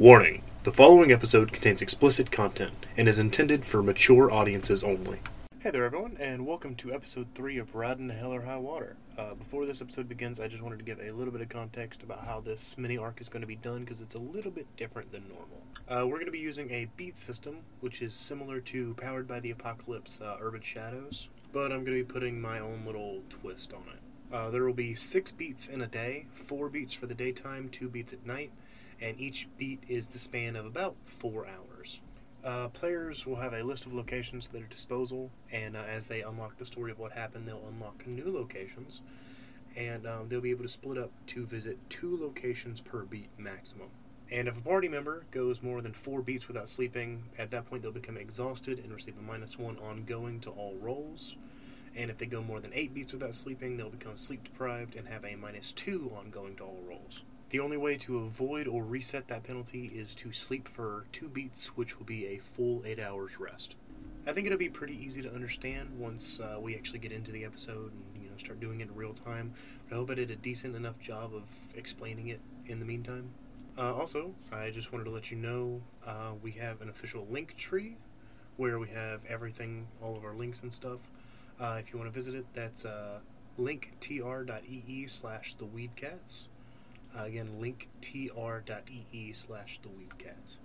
Warning the following episode contains explicit content and is intended for mature audiences only. Hey there, everyone, and welcome to episode 3 of Riding Hell or High Water. Uh, before this episode begins, I just wanted to give a little bit of context about how this mini arc is going to be done because it's a little bit different than normal. Uh, we're going to be using a beat system, which is similar to Powered by the Apocalypse uh, Urban Shadows, but I'm going to be putting my own little twist on it. Uh, there will be six beats in a day, four beats for the daytime, two beats at night, and each beat is the span of about four hours. Uh, players will have a list of locations at their disposal, and uh, as they unlock the story of what happened, they'll unlock new locations, and um, they'll be able to split up to visit two locations per beat maximum. And if a party member goes more than four beats without sleeping, at that point they'll become exhausted and receive a minus one ongoing to all rolls. And if they go more than eight beats without sleeping, they'll become sleep deprived and have a minus two ongoing to all rolls. The only way to avoid or reset that penalty is to sleep for two beats, which will be a full eight hours rest. I think it'll be pretty easy to understand once uh, we actually get into the episode and you know start doing it in real time. But I hope I did a decent enough job of explaining it in the meantime. Uh, also, I just wanted to let you know uh, we have an official link tree where we have everything, all of our links and stuff. Uh, if you want to visit it, that's uh, linktr.ee slash the. Uh, again, linktr.ee slash the.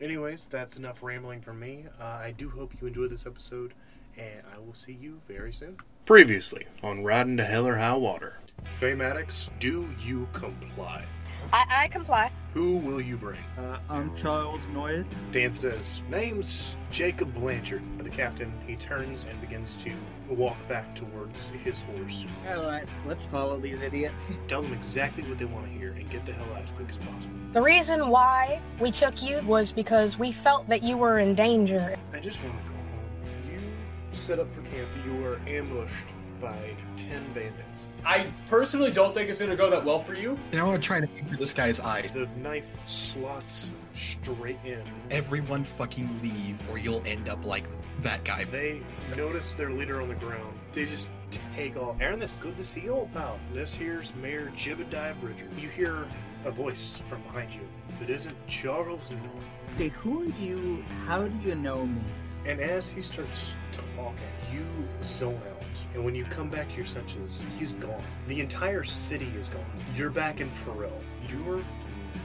Anyways, that's enough rambling from me. Uh, I do hope you enjoyed this episode, and I will see you very soon. Previously on Riding to Hell or High Water. Fey Maddox, do you comply? I, I comply. Who will you bring? Uh, I'm Charles Noyd. Dan says, Name's Jacob Blanchard. The captain, he turns and begins to walk back towards his horse. Alright, let's follow these idiots. Tell them exactly what they want to hear and get the hell out as quick as possible. The reason why we took you was because we felt that you were in danger. I just want to go home. You set up for camp. You were ambushed by 10 bandits. I personally don't think it's going to go that well for you. You know, I'm trying to aim for this guy's eyes. The knife slots straight in. Everyone fucking leave, or you'll end up like that guy. They notice their leader on the ground. They just take off. Aaron, that's good to see you, old pal. This here's Mayor Jebediah Bridger. You hear a voice from behind you. It isn't Charles North. Okay, who are you? How do you know me? And as he starts talking, you zone out. And when you come back to your senses, he's gone. The entire city is gone. You're back in Peril. You're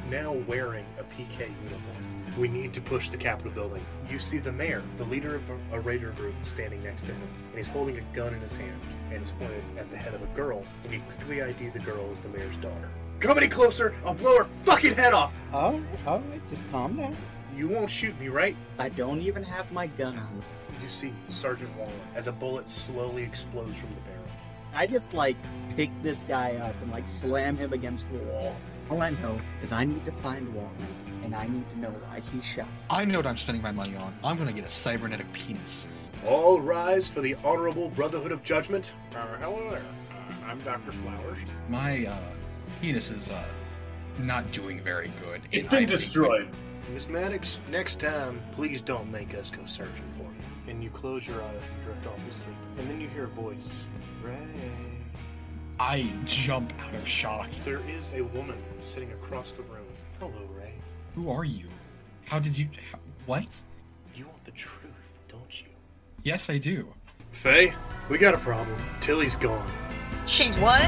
now wearing a PK uniform. We need to push the Capitol building. You see the mayor, the leader of a, raider group, standing next to him, and he's holding a gun in his hand and is pointed at the head of a girl. And you quickly ID the girl as the mayor's daughter. Come any closer, I'll blow her fucking head off. Alright, alright, just calm down. You won't shoot me, right? I don't even have my gun on. You see Sergeant Waller as a bullet slowly explodes from the barrel. I just like pick this guy up and like slam him against the wall. All I know is I need to find Waller, and I need to know why he shot. I know what I'm spending my money on. I'm gonna get a cybernetic penis. All rise for the Honorable Brotherhood of Judgment. Uh, hello there. Uh, I'm Dr. Flowers. My uh, penis is uh, not doing very good. It's been I think- destroyed. Miss Maddox, next time, please don't make us go searching for you. And you close your eyes and drift off to sleep. And then you hear a voice. Ray. I jump out of shock. There is a woman sitting across the room. Hello, Ray. Who are you? How did you? How, what? You want the truth, don't you? Yes, I do. Fey, we got a problem. Tillie's gone. She's what?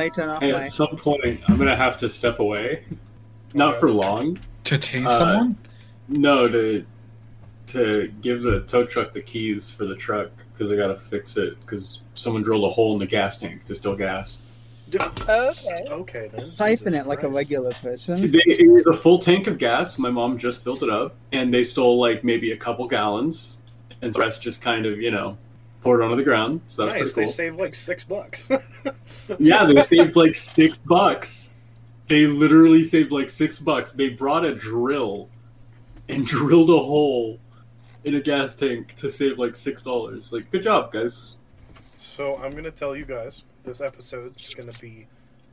Wait, Layton, off Hey, my. at some point, I'm going to have to step away. Not for long. To tase Uh, someone? No, to to give the tow truck the keys for the truck because I got to fix it because someone drilled a hole in the gas tank to steal gas. Okay. Okay then. Siphon it like a regular person. They, it was a full tank of gas. My mom just filled it up, and they stole like maybe a couple gallons, and the rest just kind of you know poured onto the ground. So that's Nice. They pretty cool. saved like six bucks. yeah, they saved like six bucks. They literally saved like six bucks. They brought a drill and drilled a hole in a gas tank to save like six dollars. Like, good job, guys. So I'm gonna tell you guys, this episode's gonna be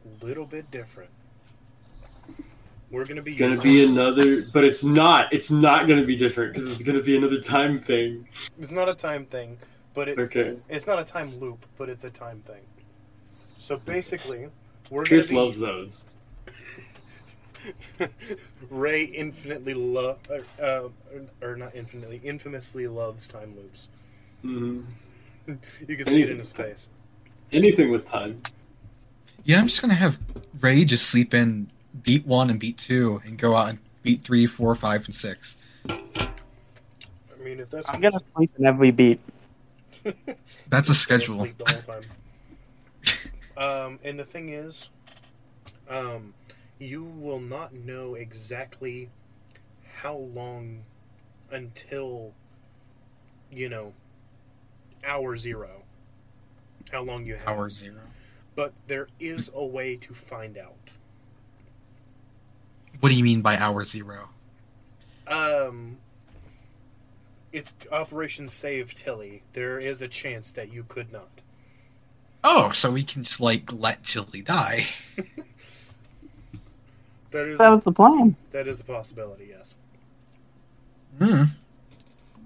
a little bit different. We're gonna be gonna using- be another, but it's not. It's not gonna be different because it's gonna be another time thing. It's not a time thing, but it Okay. it's not a time loop, but it's a time thing. So basically, we're Chris gonna be loves those. Ray infinitely love, uh, uh, or not infinitely, infamously loves time loops. hmm You can see it in his face. Anything with time. Yeah, I'm just gonna have Ray just sleep in beat one and beat two, and go out and beat three, four, five, and six. I mean, if that's I'm gonna sleep in every beat. That's a schedule. the whole time. um, and the thing is, um, you will not know exactly how long until you know hour zero. How long you have? Hour zero. But there is a way to find out. What do you mean by hour zero? Um, it's Operation Save Tillie. There is a chance that you could not. Oh, so we can just like let Tillie die. That is That was the plan. that is a possibility. Yes. Hmm.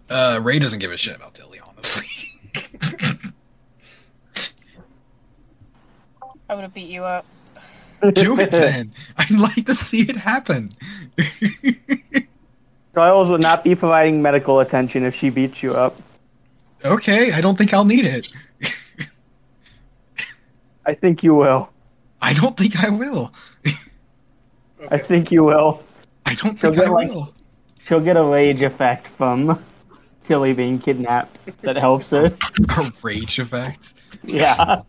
Uh, Ray doesn't give a shit about Tillie, honestly. I would have beat you up. Do it then. I'd like to see it happen. Giles would not be providing medical attention if she beats you up. okay, I don't think I'll need it. I think you will. I don't think I will. I think you will. I don't She'll think I like- will. She'll get a rage effect from Tillie being kidnapped that helps her. A rage effect. Yeah.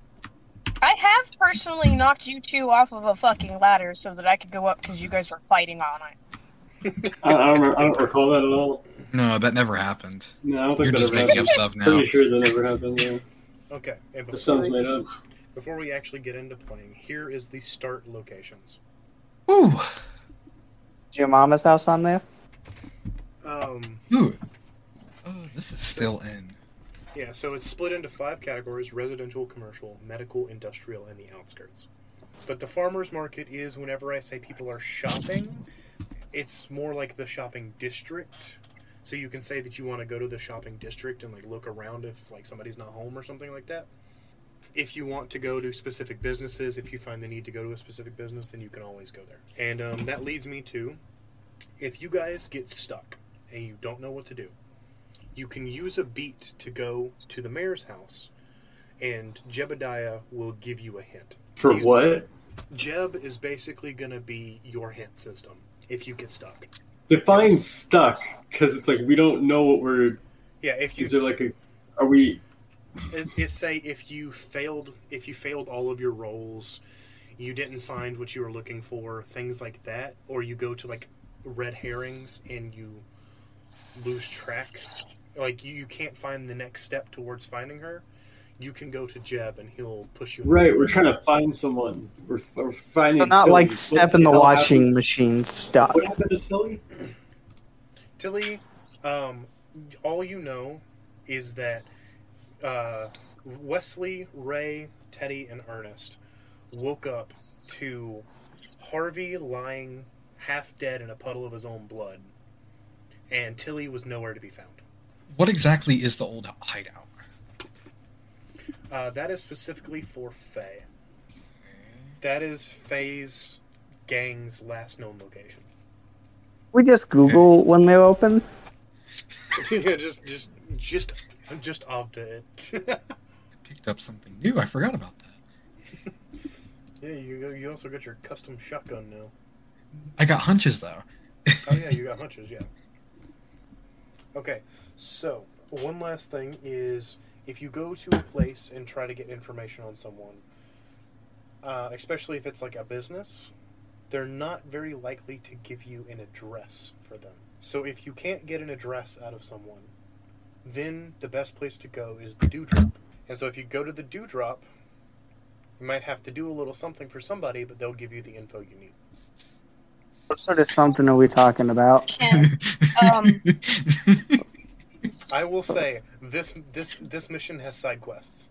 I have personally knocked you two off of a fucking ladder so that I could go up because you guys were fighting on it. I, I don't. Remember, I don't recall that at all. No, that never happened. No, I don't You're think that just ever making happened. up stuff now. Pretty sure that never happened. Yeah, Okay. And that before sounds we, made up. before we actually get into playing, here is the start locations. Ooh, Is your mama's house on there? Um, ooh. Oh, this is still in. yeah. So it's split into five categories: residential, commercial, medical, industrial, and the outskirts. But the farmers market is whenever I say people are shopping, it's more like the shopping district. So you can say that you want to go to the shopping district and like look around if like somebody's not home or something like that. If you want to go to specific businesses, if you find the need to go to a specific business, then you can always go there. And um, that leads me to if you guys get stuck and you don't know what to do, you can use a beat to go to the mayor's house, and Jebediah will give you a hint. For He's- what? Jeb is basically going to be your hint system if you get stuck. Define stuck, because it's like we don't know what we're. Yeah, if you Is there like a? Are we? it, it say if you failed if you failed all of your roles, you didn't find what you were looking for, things like that, or you go to like red herrings and you lose track, like you, you can't find the next step towards finding her. You can go to Jeb and he'll push you. Right, right we're trying to find someone. We're, we're finding. So not Tillie. like What step in the washing happened- machine stuff. What happened to Tillie? Tillie, um, all you know is that uh, Wesley, Ray, Teddy, and Ernest woke up to Harvey lying half dead in a puddle of his own blood, and Tillie was nowhere to be found. What exactly is the old hideout? Uh, that is specifically for Fey. That is Fey's gang's last known location. We just Google when they're open. yeah, just, just, just, just off to it. Picked up something new. I forgot about that. yeah, you you also got your custom shotgun now. I got hunches though. Oh yeah, you got hunches, yeah. Okay, so one last thing is if you go to a place and try to get information on someone, uh, especially if it's like a business, they're not very likely to give you an address for them. So if you can't get an address out of someone, then the best place to go is the dewdrop. And so if you go to the dewdrop, you might have to do a little something for somebody, but they'll give you the info you need. What sort of something are we talking about? Can, um, I will say this this this mission has side quests.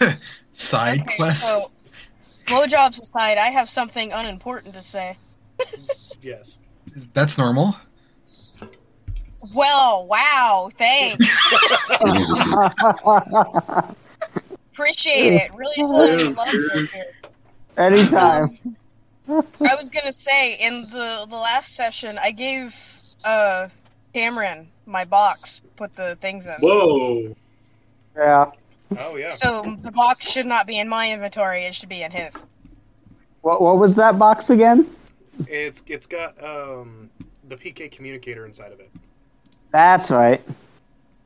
Side okay, quest. so blowjobs aside, I have something unimportant to say. Yes. That's normal. Well, wow, thanks. Appreciate it. Really love it here. Anytime. I was gonna say in the the last session, I gave uh Cameron my box, put the things in. Whoa. Yeah. Oh yeah. So the box should not be in my inventory; it should be in his. What what was that box again? It's it's got um the PK communicator inside of it. That's right.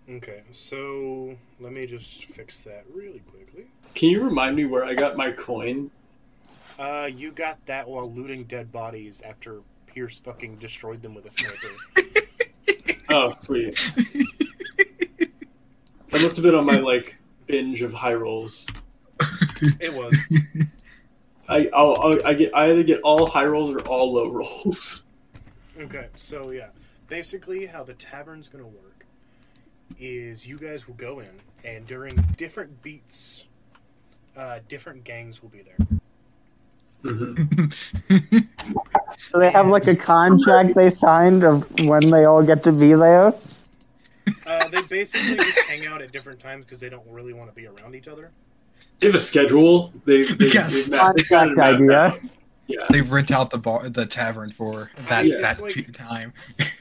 Okay, so let me just fix that really quickly. Can you remind me where I got my coin? Uh, you got that while looting dead bodies after Pierce fucking destroyed them with a sniper. Oh, sweet. that must have been on my like binge of high rolls. it was. I I'll, I'll, I get I either get all high rolls or all low rolls. Okay, so yeah, basically how the tavern's gonna work is you guys will go in, and during different beats, uh, different gangs will be there. So they have like a contract they signed of when they all get to be there. Uh, they basically just hang out at different times because they don't really want to be around each other. They have a schedule. They, they, Yes. they've mapped- they've got Contract idea. Yeah. they rent out the bar, the tavern for that Yeah, that like- time.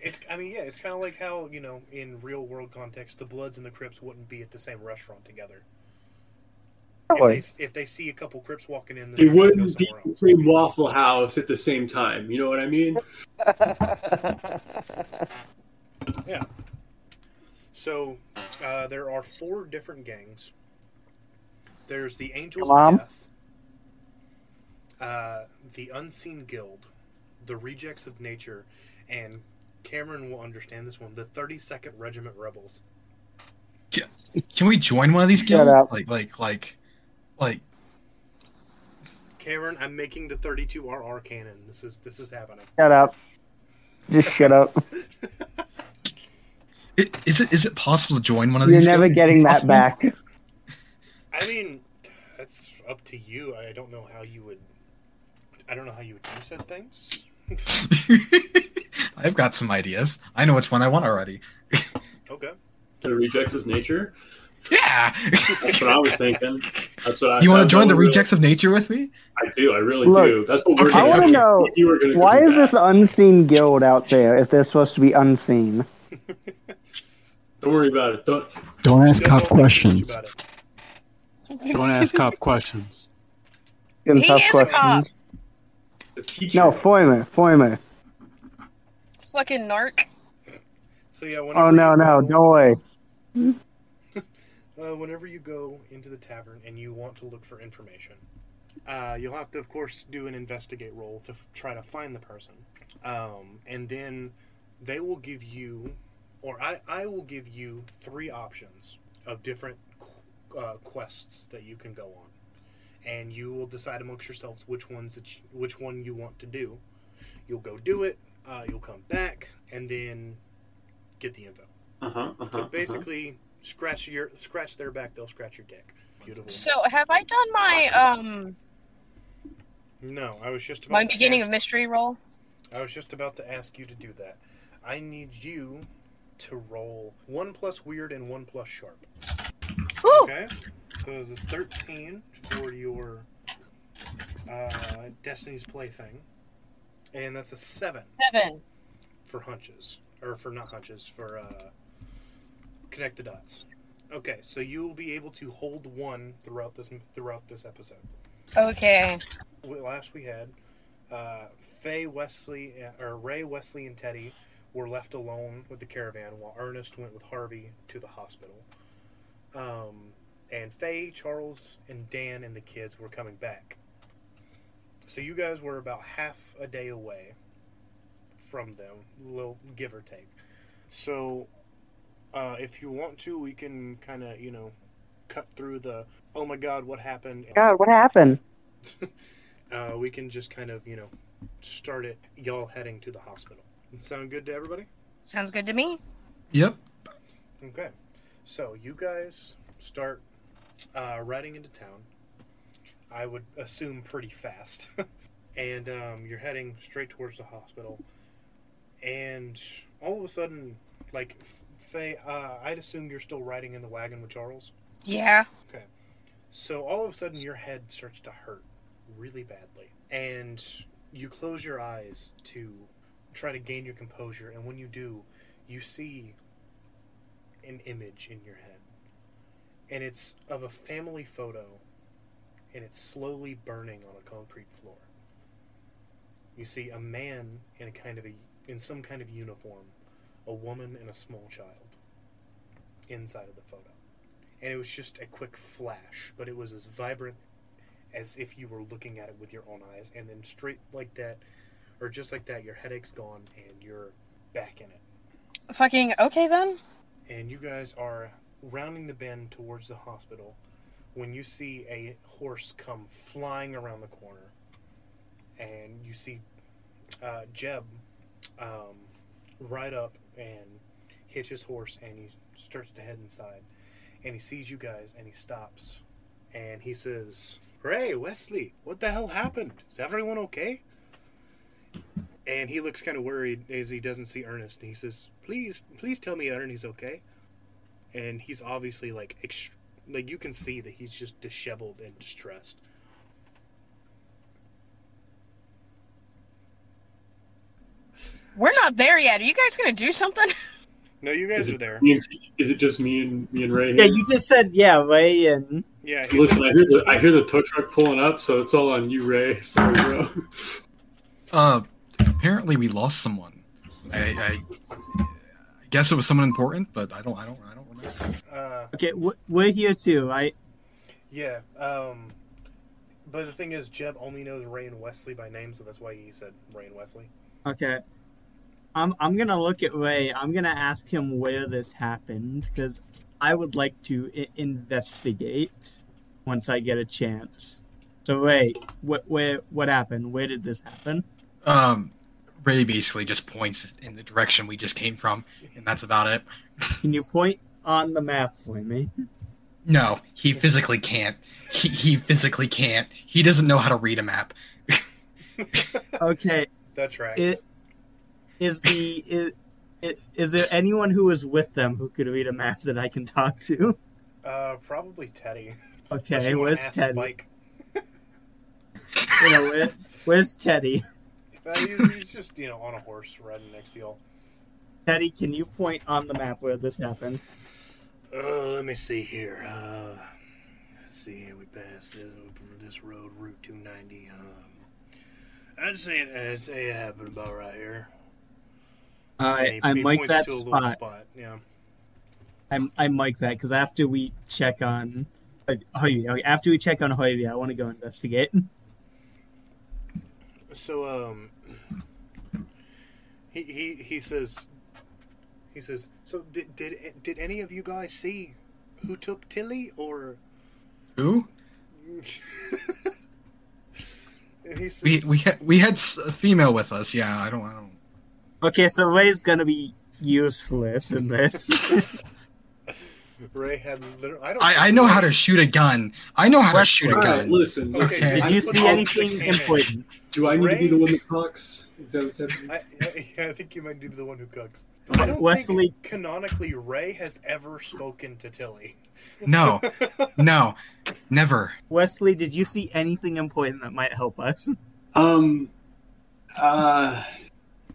It's, I mean, yeah, it's kind of like how you know, in real world context, the Bloods and the Crips wouldn't be at the same restaurant together. If they, if they see a couple Crips walking in, then They they're gonna go wouldn't be in the else. same Waffle House at the same time. You know what I mean? Yeah. So uh, there are four different gangs. There's the Angels Come on. of Death, uh, the Unseen Guild, the Rejects of Nature, and Cameron will understand this one: the 32nd Regiment Rebels. Can we join one of these Shut guilds? Like like like like Cameron, I'm making the 32RR cannon. This is this is happening. Shut up. Just shut up. i- is it is it possible to join one of You're these? never guilds? Is it getting that back. I mean, that's up to you. I don't know how you would. I don't know how you would do said things. I've got some ideas. I know which one I want already. Okay. The rejects of nature. Yeah. That's what I was thinking. That's what I. you want to join the we- Rejects of Nature with me? I do. I really Look, do. That's what we're. Okay, I gonna want to okay. know You were gonna why is that. this unseen guild out there if they're supposed to be unseen? Don't worry about it. Don't. Don't ask Don't cop know too much questions. Don't ask cop questions. Give them He tough is a questions. cop. No, Foimer, Foimer. Fucking narc. So yeah. Oh no, you no, go- don't worry. Uh, whenever you go into the tavern and you want to look for information, uh, you'll have to, of course, do an investigate roll to f- try to find the person. Um, and then they will give you, or I, I will give you three options of different qu- uh, quests that you can go on, and you will decide amongst yourselves which ones that you, which one you want to do. You'll go do it. Uh, you'll come back and then get the info. Uh-huh, uh-huh, So uh-huh. Basically, scratch your scratch their back, they'll scratch your dick. Beautiful. So have I done my um no, I was just about my to beginning ask, of mystery roll? I was just about to ask you to do that. I need you to roll one plus weird and one plus sharp. Woo! Okay. So the thirteen for your uh, Destiny's Plaything, and that's a seven Seven. for hunches, or for not hunches, for uh, connect the dots. Okay, so you will be able to hold one throughout this throughout this episode. Okay. last we had, uh, Fey, Wesley, uh, or Ray, Wesley, and Teddy were left alone with the caravan, while Ernest went with Harvey to the hospital. Um, and Fey, Charles, and Dan and the kids were coming back. So you guys were about half a day away from them, little give or take. So, uh, if you want to, we can kind of, you know, cut through the oh my god, what happened? God, what happened? Uh, we can just kind of, you know, start it. Y'all heading to the hospital. Sound good to everybody? Sounds good to me. Yep. Okay. So you guys start uh, riding into town. I would assume pretty fast. and um, you're heading straight towards the hospital. And all of a sudden, like, Fey, uh, I'd assume you're still riding in the wagon with Charles. Yeah. Okay. So all of a sudden, your head starts to hurt really badly. And you close your eyes to try to gain your composure. And when you do, you see an image in your head. And it's of a family photo. And it's slowly burning on a concrete floor. You see a man in a kind of a in some kind of uniform, a woman and a small child inside of the photo and it was just a quick flash, but it was as vibrant as if you were looking at it with your own eyes, and then straight like that, or just like that, your headache's gone and you're back in it. Fucking okay then. And you guys are rounding the bend towards the hospital when you see a horse come flying around the corner, and you see uh, Jeb um, ride up and hitch his horse, and he starts to head inside and he sees you guys and he stops and he says, Ray, Wesley, what the hell happened? Is everyone okay? And he looks kind of worried as he doesn't see Ernest and he says, Please, please tell me Ernest's okay. And he's obviously like, ext- like you can see that he's just disheveled and distressed. We're not there yet. Are you guys gonna do something? No, you guys Is are it, there. me and- is it just me and me and Ray? Yeah, you just said yeah, Ray, and Yeah, Listen, I hear the I hear the tow truck pulling up, so it's all on you, Ray. Sorry, bro. Uh, apparently we lost someone. I, I, I guess it was someone important, but I don't, I don't, I don't remember. uh, okay, we're here too. I yeah. Um, but the thing is, Jeb only knows Ray and Wesley by name, so that's why he said Ray and Wesley. okay. I'm I'm gonna look at Ray. I'm gonna ask him where this happened because I would like to I- investigate once I get a chance. So Ray, what where what happened? Where did this happen? Um, Ray basically just points in the direction we just came from, and that's about it. Can you point on the map for me? No, he physically can't. He, he physically can't. He doesn't know how to read a map. Okay, That tracks. It- is the is, is, is there anyone who was with them who could read a map that I can talk to? Uh, probably Teddy. Okay, where's Teddy? Spike. You know, where, where's Teddy? Uh, he's, he's just you know on a horse riding next to y'all. Teddy, can you point on the map where this happened? Uh, let me see here. Uh, let's see here. We passed this, this road, Route 290. Um, I'd say it, I'd say it happened about right here. All And right, he- I he mic points that to a little spot. spot. Yeah. I I mic that because after we check on uh, Hoyvie, after we check on Hoyvie, I want to go investigate. So um, he he he says he says. So did did did any of you guys see who took Tillie or? Who? and he says, We we had we had s- a female with us. Yeah, I don't, I don't. Okay, so Ray's gonna be useless in this. Ray had literally. I don't. I, I know how to shoot a gun. I know how to What? shoot a All right, gun. listen. Okay, listen. Did Did you see anything important? Do I need to be the one that talks? Is that what's happening? I, I, I think you might need to be the one who cooks. I don't Wesley- think canonically Ray has ever spoken to Tillie. No, no, never. Wesley, did you see anything important that might help us? Um, uh,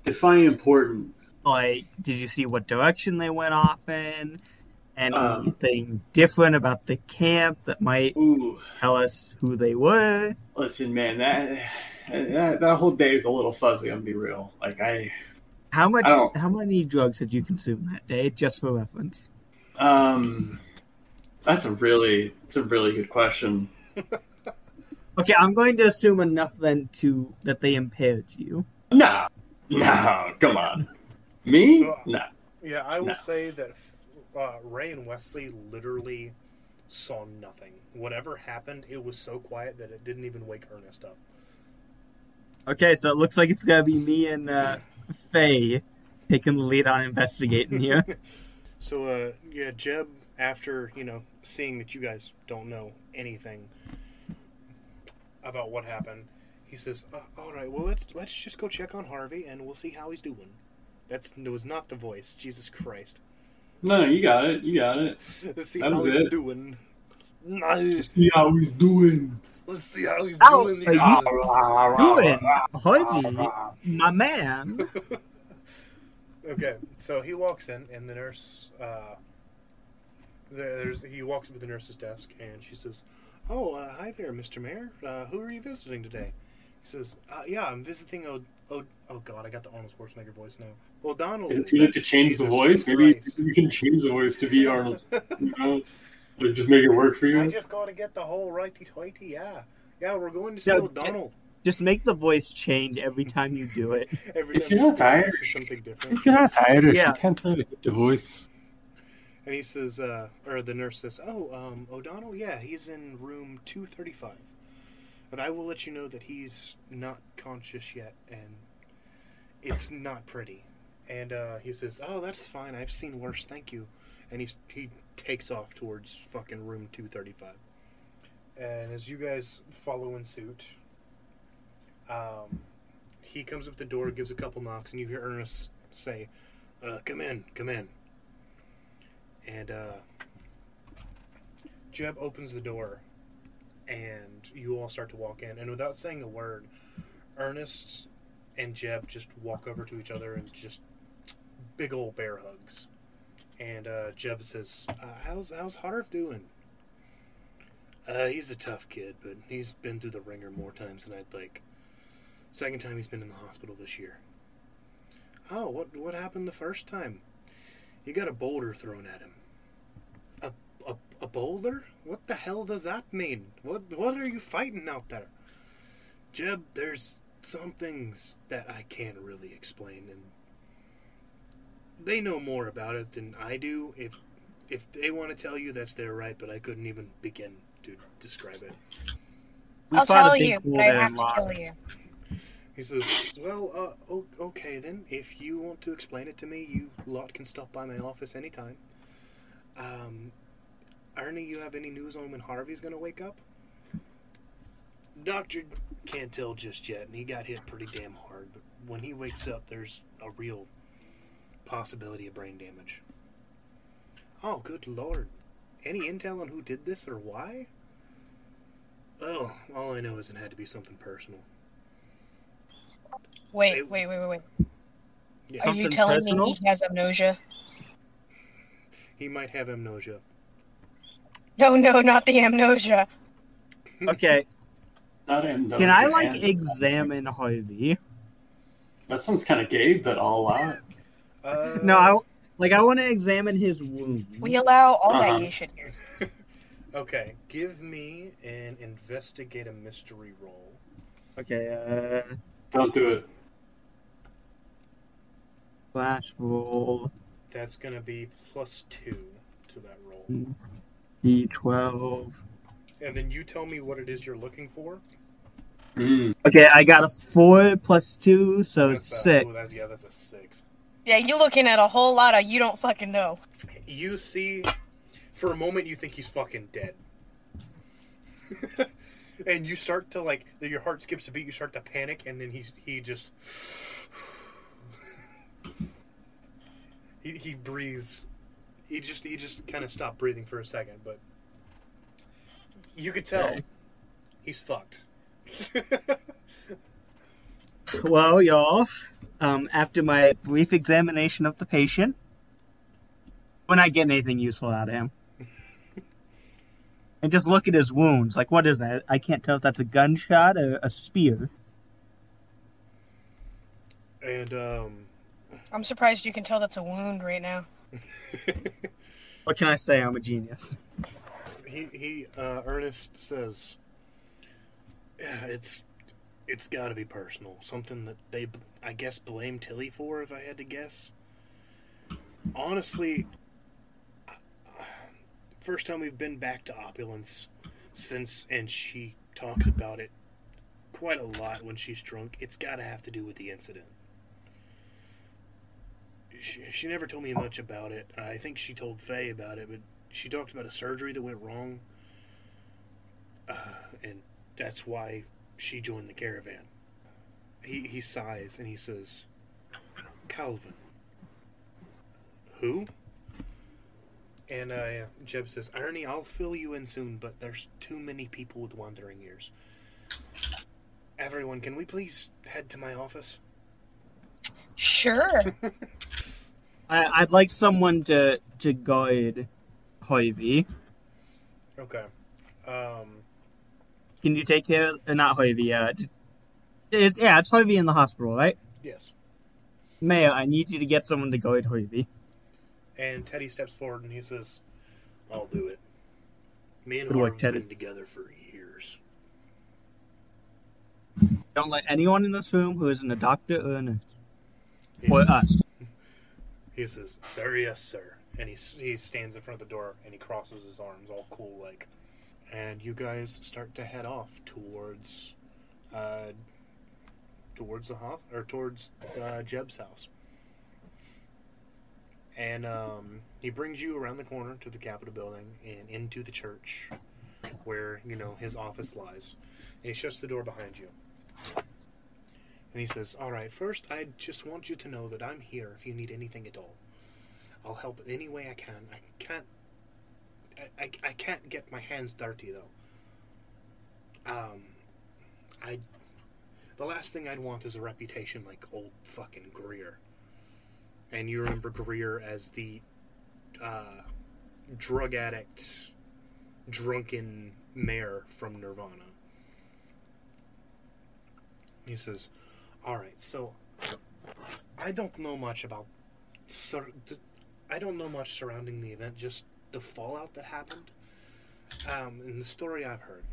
define important. Like, did you see what direction they went off in? Um, Anything different about the camp that might Ooh, tell us who they were? listen, man, that that, that whole day is a little fuzzy. I'm gonna be real. Like I, How much? How many drugs did you consume that day, just for reference? um, That's a really, it's a really good question. Okay, I'm going to assume enough then to that they impaired you. No, no, come on. Me? So- No. Yeah, I will No. say that uh, Ray and Wesley literally saw nothing. Whatever happened, it was so quiet that it didn't even wake Ernest up. Okay, so it looks like it's gonna be me and uh, Fey taking the lead on investigating here. So, uh, yeah, Jeb, after, you know, seeing that you guys don't know anything about what happened, he says, uh, all right, well, let's let's just go check on Harvey and we'll see how he's doing. That's it was not the voice. Jesus Christ. No, you got it. You got it. Let's see That how he's it. doing. Nice. See how he's doing. Let's see how he's Ow, doing. are yeah. Doing, Harvey, my man. Okay, so he walks in, and the nurse, uh, there's he walks up to the nurse's desk, and she says, "Oh, uh, hi there, Mr. Mayor. Uh, who are you visiting today?" He says, uh, "Yeah, I'm visiting. O- o- oh God, I got the Arnold Schwarzenegger voice now. O'Donnell. Is it too late to that's change the Jesus voice? Maybe Christ. you can change the voice to be Arnold. You know, or just make it work for you. I just got to get the whole righty-tighty. Yeah, yeah, we're going to see No, O'Donnell Just make the voice change every time you do it. every If time you're not speaks, tired- something different." If you're not Irish, Yeah. you can't really hit the voice. And he says, uh, or the nurse says, "Oh, um, O'Donnell, yeah, he's in room two thirty-five, but I will let you know that he's not conscious yet, and it's not pretty." And uh, he says, "Oh, that's fine. I've seen worse. Thank you." And he's, he takes off towards fucking room two thirty-five. And as you guys follow in suit, um, he comes up the door, gives a couple knocks, and you hear Ernest say, uh, "Come in, come in." and uh, Jeb opens the door, and you all start to walk in. And without saying a word, Ernest and Jeb just walk over to each other and just big old bear hugs. And uh, Jeb says, uh, "How's how's Harv doing?" Uh, he's a tough kid, but he's been through the ringer more times than I'd like. Second time he's been in the hospital this year. Oh, what what happened the first time? He got a boulder thrown at him. Boulder? What the hell does that mean? What what are you fighting out there? Jeb, there's some things that I can't really explain and they know more about it than I do. If if they want to tell you that's their right, but I couldn't even begin to describe it. We I'll tell you, but I have to lost. kill you. He says, "Well, uh, okay then. If you want to explain it to me, you lot can stop by my office anytime. Um, Ernie, you have any news on when Harvey's gonna wake up? Doctor can't tell just yet, and he got hit pretty damn hard. But when he wakes up, there's a real possibility of brain damage. Oh, good lord! Any intel on who did this or why? Oh, all I know is it had to be something personal." Wait, wait, wait, wait, wait. Yeah. Are you telling personal? me he has amnesia? He might have amnesia. No, no, not the amnesia. Okay, Not in. can I like examine Harvey? That sounds kind of gay, but I'll allow it. Uh, No, I like I want to examine his wound. We allow all Uh-huh. that gay shit here. Okay, give me an investigate a mystery roll. Okay, uh, Don't do it. flash roll That's gonna be plus two to that roll. D12. And then you tell me what it is you're looking for. Mm. Okay, I got a four plus two, so That's a- six. oh, that's, yeah, that's a six. Yeah, you're looking at a whole lot of you don't fucking know. You see, for a moment, you think he's fucking dead. and you start to like, your heart skips a beat. You start to panic, and then he's he just he he breathes. He just he just kind of stopped breathing for a second, but you could tell Okay. he's fucked. Well, y'all, um, after my brief examination of the patient, we're not getting anything useful out of him. and just look at his wounds. Like, what is that? I can't tell if that's a gunshot or a spear. and um, I'm surprised you can tell that's a wound right now. What can I say? I'm a genius. he he uh, Ernest says, "Yeah, it's it's got to be personal. Something that they, I guess, blame Tillie for. If I had to guess, honestly, first time we've been back to opulence since, and she talks about it quite a lot when she's drunk. It's got to have to do with the incident." She, she never told me much about it. I think she told Fey about it, but she talked about a surgery that went wrong, uh, and that's why she joined the caravan. He he sighs and he says, "Calvin, who?" And uh, Jeb says, "Ernie, I'll fill you in soon, but there's too many people with wandering ears. Everyone, can we please head to my office?" Sure. I, I'd like someone to to guide Hoivy. Okay. Um, Can you take care? Uh, not Hoivy. Uh, it's, yeah, it's Hoivy in the hospital, right? yes. Mayor, I need you to get someone to guide Hoivy. And Teddy steps forward and he says, "I'll do it." Me and Good have been together for years. Don't let anyone in this room who isn't a doctor or a nurse He or says- us. He says, "Sir, yes, sir." And he he stands in front of the door and he crosses his arms, all cool like. And you guys start to head off towards, uh, towards the hop or towards uh, Jeb's house. And um, he brings you around the corner to the Capitol building and into the church, where you know his office lies. And he shuts the door behind you. And he says, All right, first, I just want you to know that I'm here if you need anything at all. I'll help any way I can. I can't. I, I, I can't get my hands dirty, though. Um, I. The last thing I'd want is a reputation like old fucking Greer. And you remember Greer as the uh, drug addict, drunken mayor from Nirvana. He says, all right, so I don't know much about. Sur- the, I don't know much surrounding the event, just the fallout that happened, um, and the story I've heard.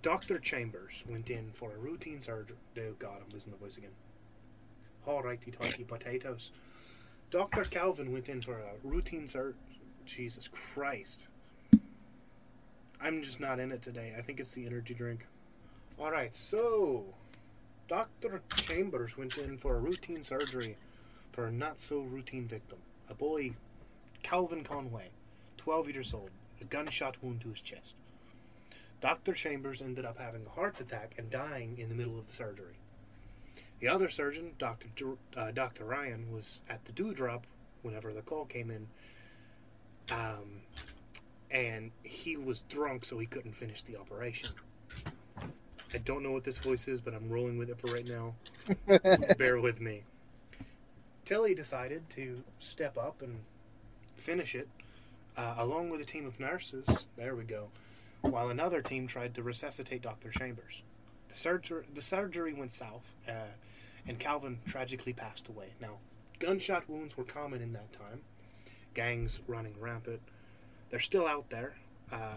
Doctor Chambers went in for a routine surgery. Oh God, I'm losing the voice again. All righty, tighty potatoes. Doctor Calvin went in for a routine surgery. Jesus Christ. I'm just not in it today. I think it's the energy drink. Alright, so Dr. Chambers went in for a routine surgery for a not so routine victim. A boy, Calvin Conway, 12 years old, a gunshot wound to his chest. Dr. Chambers ended up having a heart attack and dying in the middle of the surgery. The other surgeon, Dr. Dr- uh, Dr. Ryan, was at the dewdrop whenever the call came in. Um, and he was drunk, so he couldn't finish the operation. I don't know what this voice is, but I'm rolling with it for right now. Bear with me. Tillie decided to step up and finish it, uh, along with a team of nurses. There we go. While another team tried to resuscitate Dr. Chambers. The surgery, the surgery went south, uh, and Calvin tragically passed away. Now, gunshot wounds were common in that time, gangs running rampant. They're still out there, uh,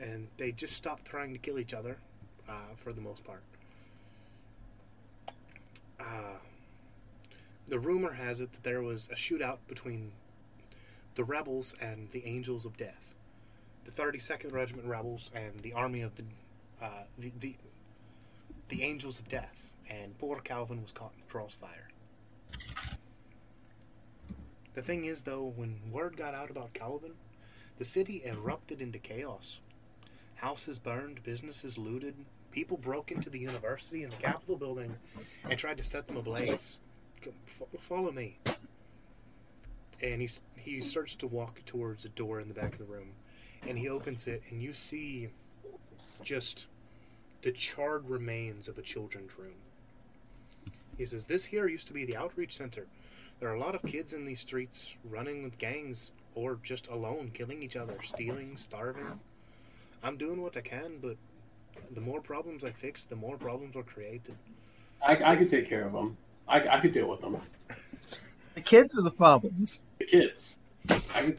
and they just stopped trying to kill each other uh, for the most part. Uh, the rumor has it that there was a shootout between the rebels and the Angels of Death, the 32nd Regiment rebels and the army of the uh, the, the the Angels of Death, and poor Calvin was caught in the crossfire. The thing is, though, when word got out about Calvin, the city erupted into chaos. Houses burned, businesses looted, people broke into the university and the Capitol building and tried to set them ablaze. Follow me. And he, he starts to walk towards a door in the back of the room. And he opens it, and you see just the charred remains of a children's room. He says, This here used to be the outreach center. There are a lot of kids in these streets running with gangs or just alone, killing each other, stealing, starving. I'm doing what I can, but the more problems I fix, the more problems are created. I, I could take care of them. I, I could deal with them. The kids are the problems. The kids. I could,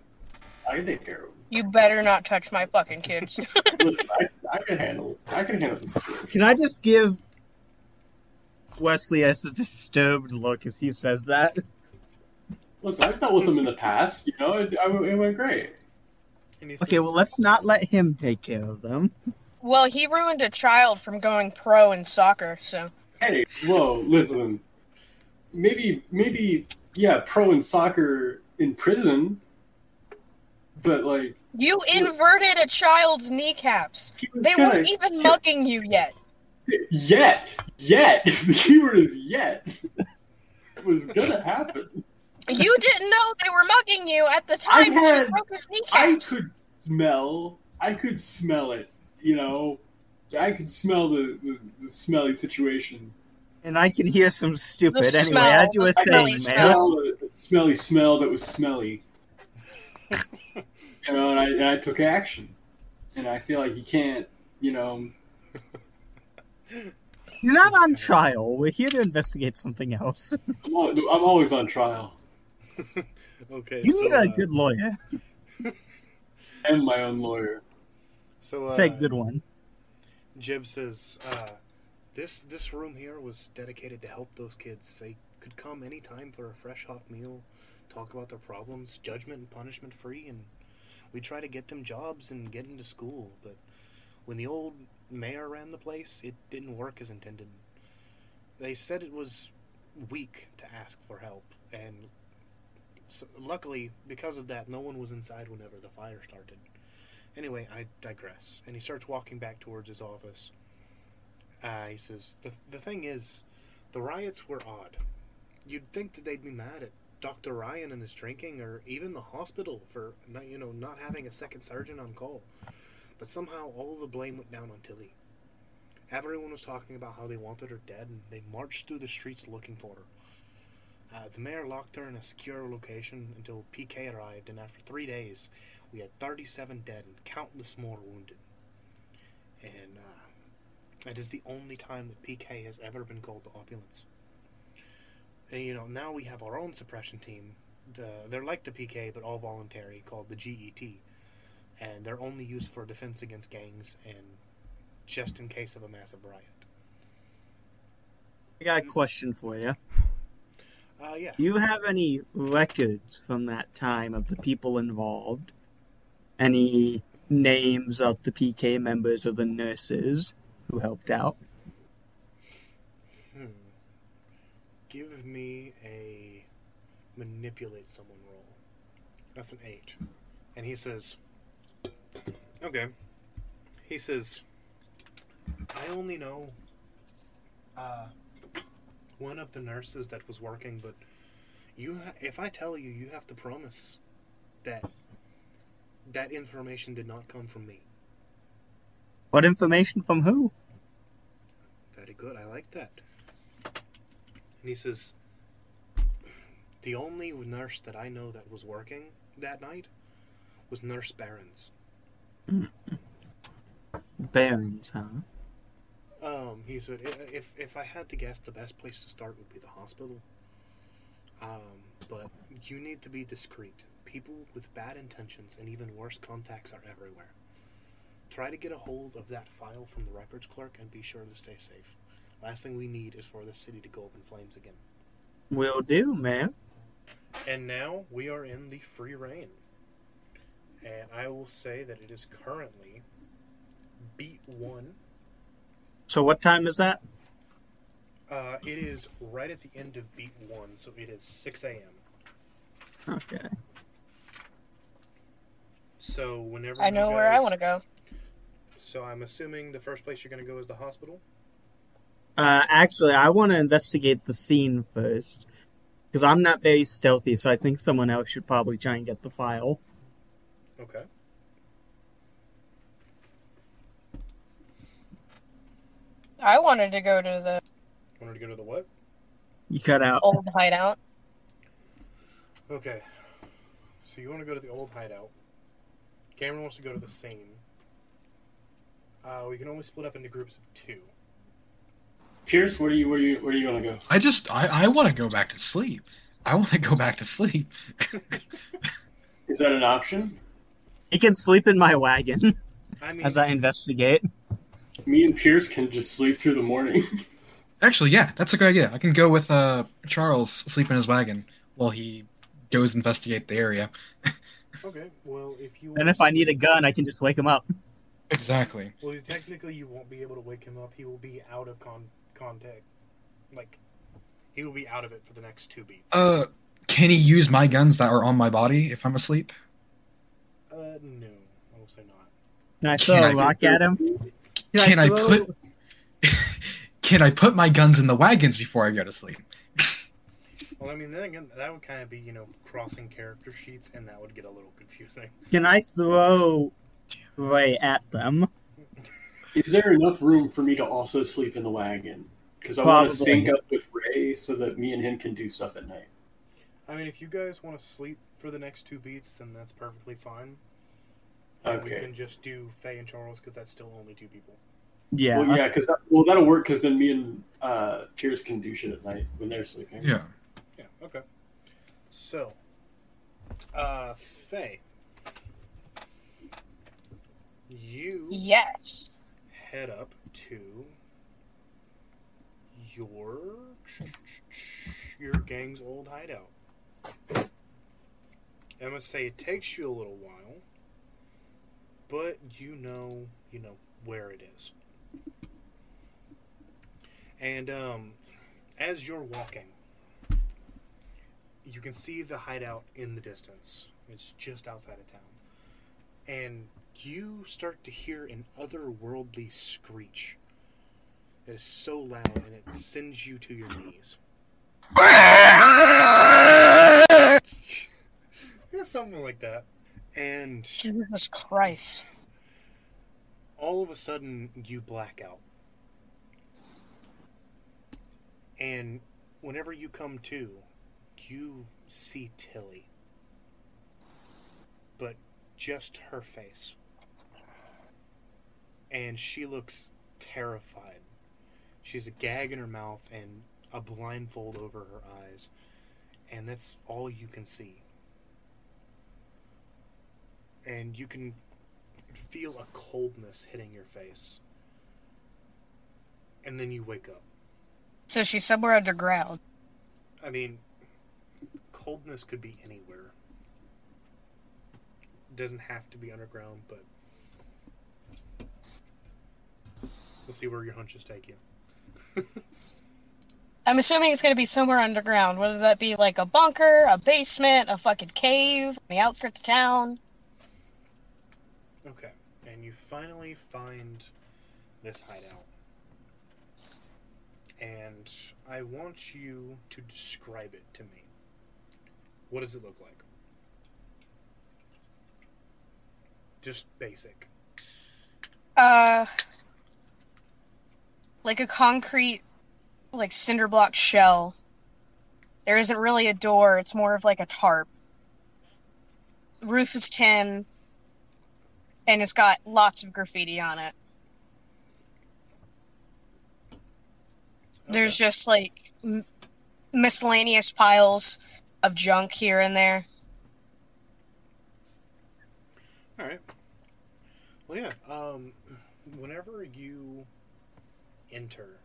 I could take care of them. You better not touch my fucking kids. Listen, I, I can handle. I can handle this. Can I just give Wesley as a disturbed look as he says that? Listen, I've dealt with them in the past. You know, it, I, it went great. Okay, says, well, let's not let him take care of them. Well, he ruined a child from going pro in soccer, so. Hey, whoa, listen. Maybe, maybe, yeah, pro in soccer in prison, but like You inverted a child's kneecaps. They gonna- weren't even mugging you yet. yet, yet. the keyword is yet. it was gonna happen. You didn't know they were mugging you at the time that had- you broke his I could smell. I could smell it. You know, I could smell the, the, the smelly situation. And I can hear some stupid. The anyway, smell, as you were saying, smell. man. Smell the, the smelly smell that was smelly. you know, and I, and I took action. And I feel like you can't, you know, You're not on trial. We're here to investigate something else. I'm, al- I'm always on trial. okay, You so, need a uh, good lawyer. And my own lawyer. So, uh, Say good one. Jib says, uh, "This this room here was dedicated to help those kids. They could come anytime for a fresh hot meal, talk about their problems, judgment and punishment free, and we try to get them jobs and get into school. But when the old mayor ran the place, it didn't work as intended. They said it was weak to ask for help, and so, luckily, because of that, no one was inside whenever the fire started." Anyway, I digress. And he starts walking back towards his office. Uh, he says, the, the thing is, the riots were odd. You'd think that they'd be mad at Dr. Ryan and his drinking, or even the hospital for, not, you know, not having a second sergeant on call. But somehow all the blame went down on Tillie. Everyone was talking about how they wanted her dead, and they marched through the streets looking for her. Uh, the mayor locked her in a secure location until PK arrived, and after three days, we had 37 dead and countless more wounded. And uh, that is the only time that PK has ever been called to opulence. And you know, now we have our own suppression team. The, they're like the PK, but all voluntary, called the GET. And they're only used for defense against gangs and just in case of a massive riot. I got a question for you. Uh, yeah. Do you have any records from that time of the people involved? Any names of the PK members or the nurses who helped out? Hmm. Give me a manipulate someone roll. That's an eight. And he says, okay. He says, I only know uh, one of the nurses that was working, but you, ha- if I tell you, you have to promise that that information did not come from me. What information from who? Very good. I like that. And he says, the only nurse that I know that was working that night was Nurse Barons. Barons, huh? Um, he said, if if I had to guess, the best place to start would be the hospital. Um, but you need to be discreet. People with bad intentions and even worse contacts are everywhere. Try to get a hold of that file from the records clerk and be sure to stay safe. Last thing we need is for the city to go up in flames again. Will do, man. And now we are in the free reign. And I will say that it is currently beat one. So what time is that? Uh, it is right at the end of beat one, so it is 6 a.m. Okay. So whenever I you know where I want to go. So I'm assuming the first place you're going to go is the hospital. Uh, actually, I want to investigate the scene first. Because I'm not very stealthy, so I think someone else should probably try and get the file. Okay. I wanted to go to the Wanted to go to the what? You cut out. old hideout. Okay. So you want to go to the old hideout. Cameron wants to go to the same. Uh, we can only split up into groups of two. Pierce, where do you where do you where do you want to go? I just I, I want to go back to sleep. I want to go back to sleep. Is that an option? He can sleep in my wagon I mean, as I investigate. Me and Pierce can just sleep through the morning. Actually, yeah, that's a good idea. I can go with uh, Charles sleep in his wagon while he goes investigate the area. okay. Well, if you And if I need a gun, I can just wake him up. Exactly. well, technically, you won't be able to wake him up. He will be out of con- contact. Like, he will be out of it for the next two beats. Uh, can he use my guns that are on my body if I'm asleep? Uh, no, I will say not. Can I Can throw I- a rock at him? Can I throw- put Can I put my guns in the wagons before I go to sleep? Well, I mean, then again, that would kind of be, you know, crossing character sheets, and that would get a little confusing. Can I throw Ray at them? Is there enough room for me to also sleep in the wagon? Because I want to sync up with Ray so that me and him can do stuff at night. I mean, if you guys want to sleep for the next two beats, then that's perfectly fine. And We can just do Fey and Charles because that's still only two people. Yeah. Well, yeah, because that, well, that'll work. Because then me and uh, Pierce can do shit at night when they're sleeping. Yeah. Okay. So, uh, Fey, you Yes. head up to your your gang's old hideout. I must say it takes you a little while, but you know you know where it is. And um, as you're walking, you can see the hideout in the distance. It's just outside of town. And you start to hear an otherworldly screech that is so loud and it sends you to your knees. yeah, something like that. And Jesus Christ. all of a sudden you black out. And whenever you come to, you see Tillie. But just her face. And she looks terrified. She has a gag in her mouth and a blindfold over her eyes. And that's all you can see. And you can feel a coldness hitting your face. And then you wake up. So she's somewhere underground. I mean, coldness could be anywhere. It doesn't have to be underground, but we'll see where your hunches take you. I'm assuming it's gonna be somewhere underground. Whether that be like a bunker, a basement, a fucking cave, the outskirts of town. Okay, and you finally find this hideout. And I want you to describe it to me. What does it look like? Just basic. Uh, like a concrete, like cinder block shell. There isn't really a door. It's more of like a tarp. Roof is tin, and it's got lots of graffiti on it. There's just like m- miscellaneous piles of junk here and there. All right. Well, yeah. Um, whenever you enter,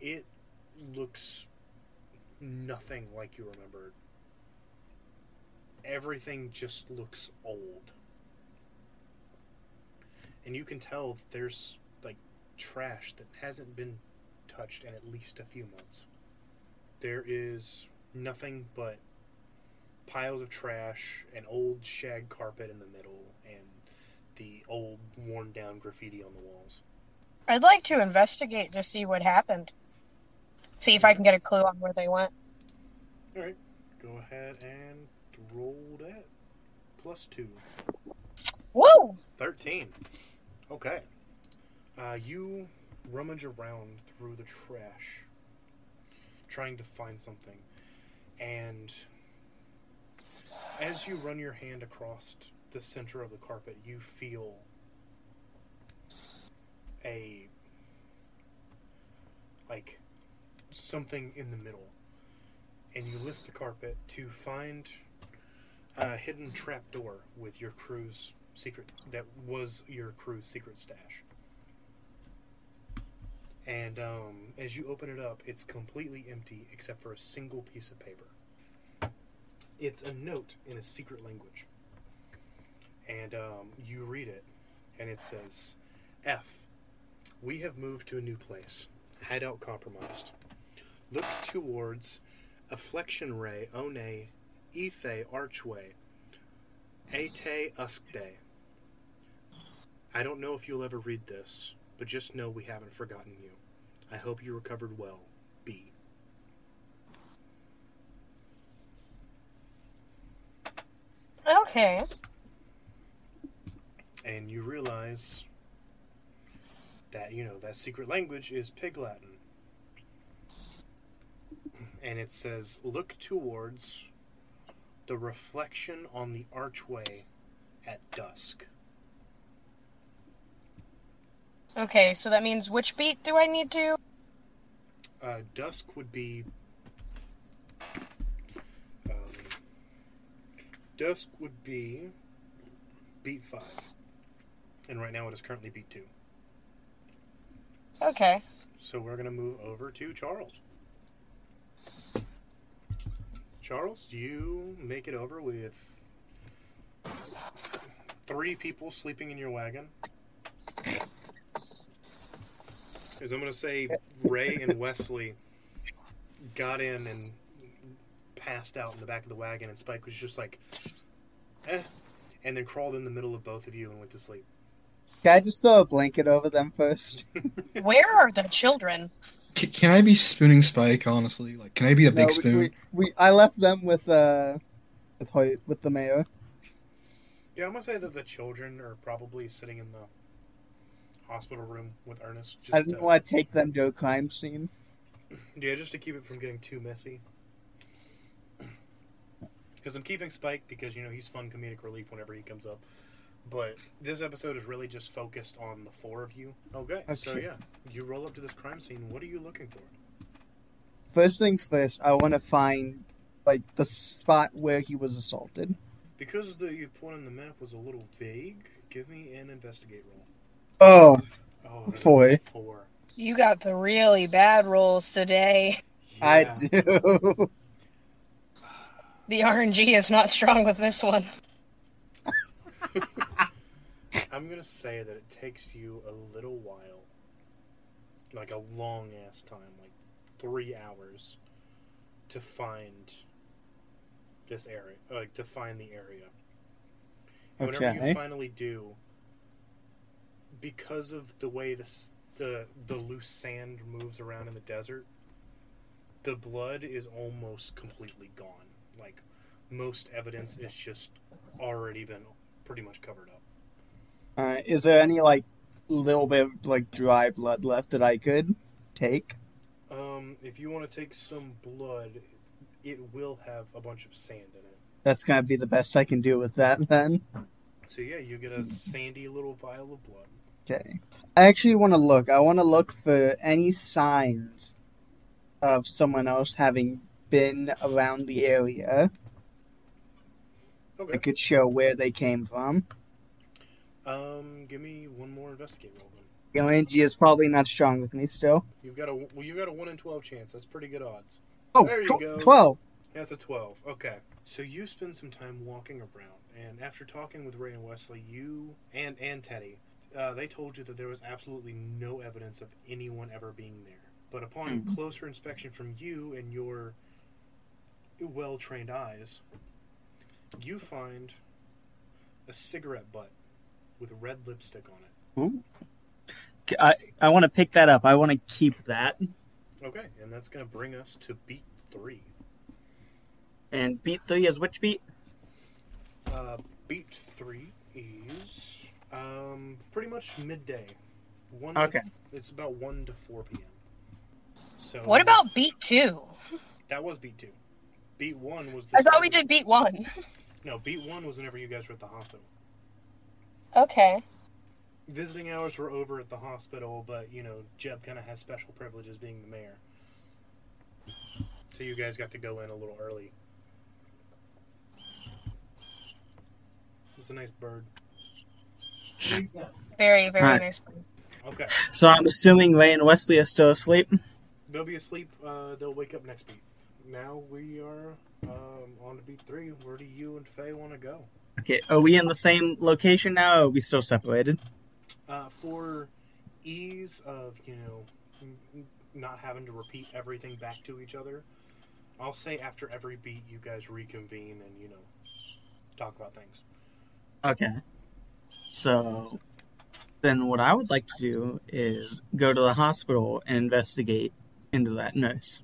it looks nothing like you remembered. Everything just looks old, and you can tell that there's like trash that hasn't been touched in at least a few months. There is nothing but piles of trash, an old shag carpet in the middle, and the old worn down graffiti on the walls. I'd like to investigate to see what happened. See if I can get a clue on where they went. Alright, go ahead and roll that. Plus two. Woo! 13. Okay. Uh, you rummage around through the trash, trying to find something. And as you run your hand across the center of the carpet, you feel a. like something in the middle. And you lift the carpet to find a hidden trap door with your crew's secret that was your crew's secret stash. And um, as you open it up, it's completely empty except for a single piece of paper. It's a note in a secret language. And um, you read it, and it says F. We have moved to a new place. Hideout compromised. Look towards Afflection Ray, One, Ethe Archway, Ate Uskday. I don't know if you'll ever read this, but just know we haven't forgotten you. I hope you recovered well. B. Okay. And you realize that, you know, that secret language is Pig Latin. And it says, look towards the reflection on the archway at dusk. Okay, so that means which beat do I need to? Uh, dusk would be. Um, dusk would be beat five, and right now it is currently beat two. Okay. So we're gonna move over to Charles. Charles, you make it over with three people sleeping in your wagon. As I'm gonna say, Ray and Wesley got in and passed out in the back of the wagon, and Spike was just like, eh, and then crawled in the middle of both of you and went to sleep. Can I just throw a blanket over them first? Where are the children? C- can I be spooning Spike? Honestly, like, can I be a big No, we- spoon? We, we, I left them with uh with Hoyt, with the mayor. Yeah, I'm gonna say that the children are probably sitting in the hospital room with Ernest. Just I didn't to- want to take them to a crime scene. Yeah, just to keep it from getting too messy. Because I'm keeping Spike because you know he's fun comedic relief whenever he comes up. But this episode is really just focused on the four of you. Okay, so yeah, you roll up to this crime scene. What are you looking for? First things first, I want to find like the spot where he was assaulted. Because the point on the map was a little vague, give me an investigate roll. Oh, Oh, that is Boy. four. You got the really bad rolls today. I do. The RNG is not strong with this one. I'm gonna say that it takes you a little while, like a long ass time, like three hours, to find this area, like to find the area. And whenever you finally do, because of the way this the the loose sand moves around in the desert, the blood is almost completely gone. Like most evidence is just already been pretty much covered up. Uh, is there any like little bit of like dry blood left that I could take? Um, if you want to take some blood, it will have a bunch of sand in it. That's gonna be the best I can do with that then. So yeah, you get a sandy little vial of blood. Okay. I actually want to look. I want to look for any signs of someone else having been around the area Okay. that could show where they came from. Um, give me one more investigate roll then. The RNG is probably not strong with me still. You've got a well, you got a one in twelve chance. That's pretty good odds. Oh, There you tw- go. 12. That's a twelve. Okay. So you spend some time walking around, and after talking with Ray and Wesley, you and and Teddy, uh, they told you that there was absolutely no evidence of anyone ever being there. But upon Mhm. closer inspection from you and your well trained eyes, you find a cigarette butt with red lipstick on it. I, I want to pick that up. I want to keep that. Okay, and that's going to bring us to beat three. And beat three is which beat? Uh, beat three is um, pretty much midday. One to- Okay. it's about one to four p.m. So What about beat two? that? Was beat two. Beat one was. The I thought we did beat one. No, beat one was whenever you guys were at the hospital. Okay. Visiting hours were over at the hospital, but you know Jeb kind of has special privileges being the mayor, so you guys got to go in a little early. It's a nice bird. Very, very Alright. nice. Okay. So I'm assuming Ray and Wesley are still asleep. They'll be asleep. Uh, they'll wake up next beat. Now we are um, on to beat three. Where do you and Fey want to go? Okay, are we in the same location now? Or are we still separated? Uh, for ease of you know not having to repeat everything back to each other, I'll say after every beat you guys reconvene and you know talk about things. Okay. So then what I would like to do is go to the hospital and investigate into that nurse.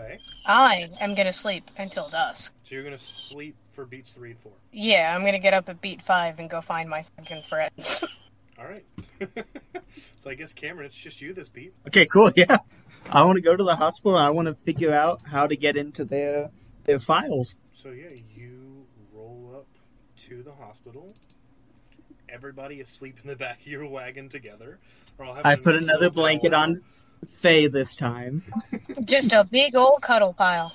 Okay, I am gonna sleep until dusk. So you're gonna sleep for beats three and four. Yeah, I'm gonna get up at beat five and go find my fucking friends. All right. so I guess Cameron, it's just you this beat. Okay, cool. Yeah. I want to go to the hospital. I want to figure out how to get into their their files. So yeah, you roll up to the hospital. Everybody asleep in the back of your wagon together. Or I'll have I a put another blanket power. on Fey this time. Just a big old cuddle pile.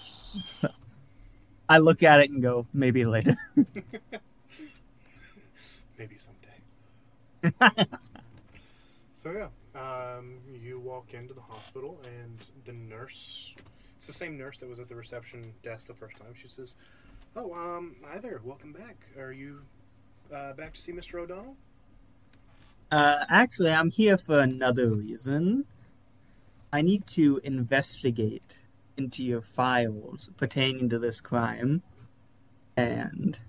I look at it and go, maybe later. Maybe someday. so yeah, um, you walk into the hospital and the nurse. It's the same nurse that was at the reception desk the first time. She says, "Oh, um, hi there. Welcome back. Are you uh, back to see Mr. O'Donnell?" Uh, actually, I'm here for another reason. I need to investigate into your files pertaining to this crime. And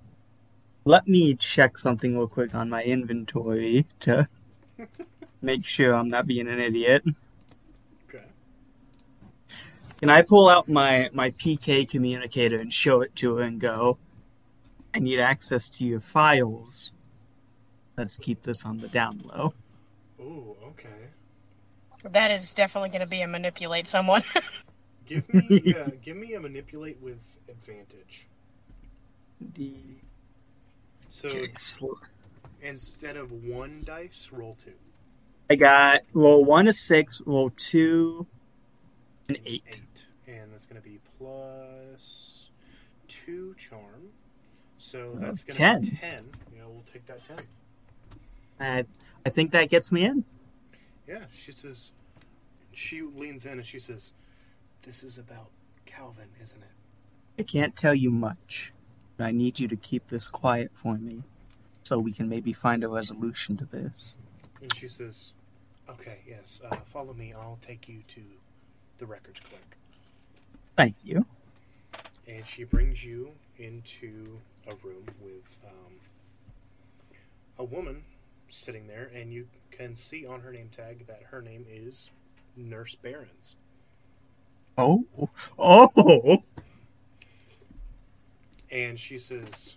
let me check something real quick on my inventory to make sure I'm not being an idiot. Okay. Can I pull out my, my PK communicator and show it to her and go, I need access to your files. Let's keep this on the down low. Ooh, okay. That is definitely gonna be a manipulate someone. Give me, uh, give me a manipulate with advantage. D- So instead of one dice, roll two. I got roll one a six, roll two, an eight. Eight. And that's going to be plus two charm. So Oh, that's going to 10. be 10. Yeah, we'll take that 10. I I think that gets me in. Yeah, she says, she leans in and she says, This is about Calvin, isn't it? I can't tell you much, but I need you to keep this quiet for me, so we can maybe find a resolution to this. And she says, Okay, yes, uh, follow me. I'll take you to the records clerk. Thank you. And she brings you into a room with um, a woman sitting there, and you can see on her name tag that her name is Nurse Barons. Oh, oh! And she says,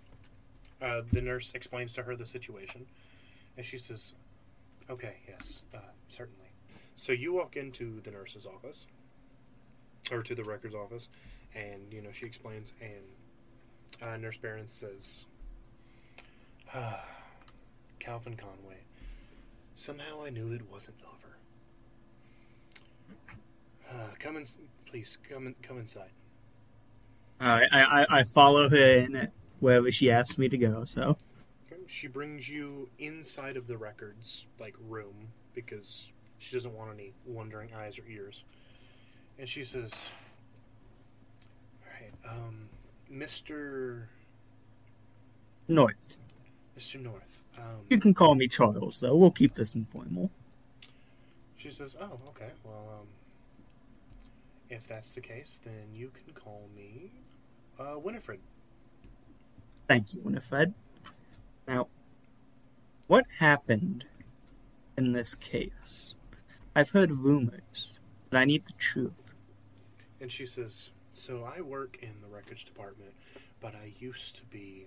uh, the nurse explains to her the situation, and she says, "Okay, yes, uh, certainly." So you walk into the nurse's office, or to the records office, and you know she explains, and uh, Nurse Barron says, ah, "Calvin Conway, somehow I knew it wasn't over. Uh, come in, please. Come in, come inside." Alright, I, I I follow her in wherever she asks me to go. So She brings you inside of the records like room because she doesn't want any wandering eyes or ears. And she says, "All right, um, Mister North, Mister North." Um, you can call me Charles. Though we'll keep this informal. she says, "Oh, okay. Well, um, if that's the case, then you can call me uh, Winifred." Thank you, Winifred. Now, what happened in this case? I've heard rumors, but I need the truth. And she says, So I work in the records department, but I used to be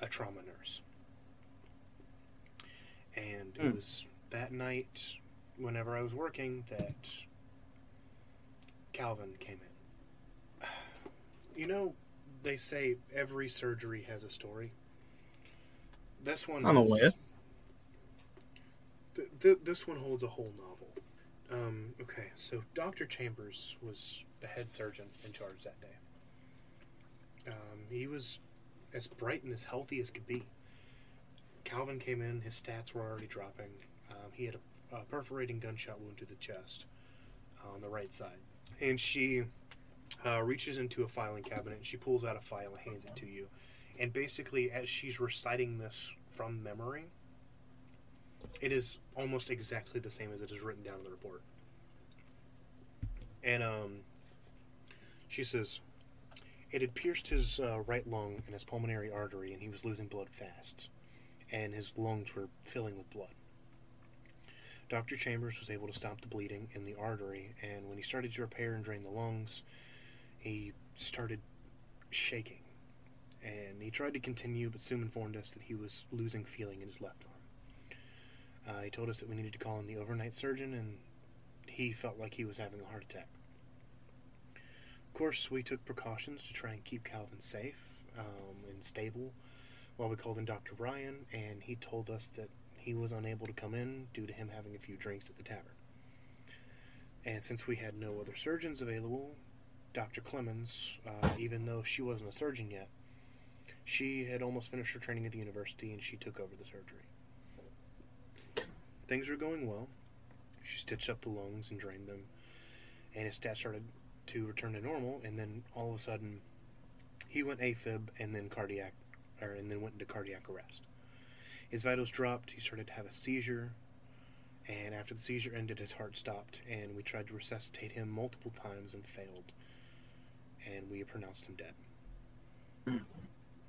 a trauma nurse. And it Hmm. was that night, whenever I was working, that Calvin came in. You know, they say every surgery has a story. This one I'm is- aware. Th- th- this one holds a whole novel. Um, okay, so Dr. Chambers was the head surgeon in charge that day. Um, he was as bright and as healthy as could be. Calvin came in, his stats were already dropping. Um, he had a, a perforating gunshot wound to the chest on the right side. And she uh, reaches into a filing cabinet and she pulls out a file and hands it to you. And basically, as she's reciting this from memory, it is almost exactly the same as it is written down in the report. And um, she says, it had pierced his uh, right lung and his pulmonary artery, and he was losing blood fast, and his lungs were filling with blood. Dr. Chambers was able to stop the bleeding in the artery, and when he started to repair and drain the lungs, he started shaking. And he tried to continue, but soon informed us that he was losing feeling in his left arm. Uh, he told us that we needed to call in the overnight surgeon, and he felt like he was having a heart attack. Of course, we took precautions to try and keep Calvin safe um, and stable while we called in Dr. Ryan, and he told us that he was unable to come in due to him having a few drinks at the tavern. And since we had no other surgeons available, Dr. Clemens, uh, even though she wasn't a surgeon yet, she had almost finished her training at the university and she took over the surgery. Things were going well. She stitched up the lungs and drained them, and his stats started to return to normal. And then all of a sudden, he went AFib and then cardiac, or and then went into cardiac arrest. His vitals dropped. He started to have a seizure, and after the seizure ended, his heart stopped. And we tried to resuscitate him multiple times and failed, and we pronounced him dead.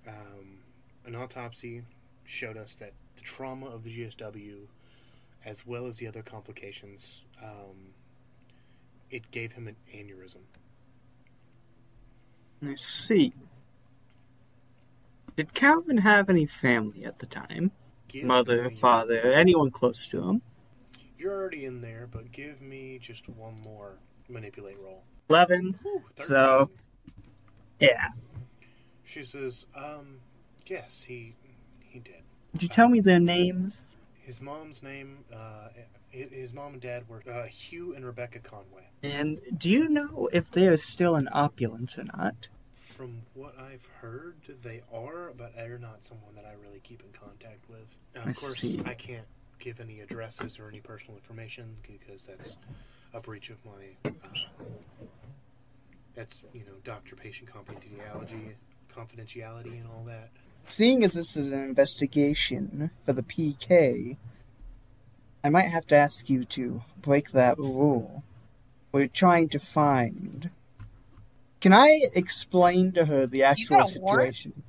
Um, an autopsy showed us that the trauma of the GSW, as well as the other complications, um, it gave him an aneurysm. I see. Did Calvin have any family at the time? Give Mother, me- father, anyone close to him? You're already in there, but give me just one more manipulate roll. 11. Whew, So- Yeah. she says, um, yes, he he did. Did you tell me their names? His mom's name, uh, his his mom and dad were uh, Hugh and Rebecca Conway. And do you know if they're still in opulence or not? From what I've heard, they are, but they're not someone that I really keep in contact with. Uh, of I course, see. I can't give any addresses or any personal information because that's a breach of my. Uh, that's you know doctor-patient confidentiality, confidentiality, and all that. Seeing as this is an investigation for the PK, I might have to ask you to break that rule. We're trying to find. Can I explain to her the actual got a situation?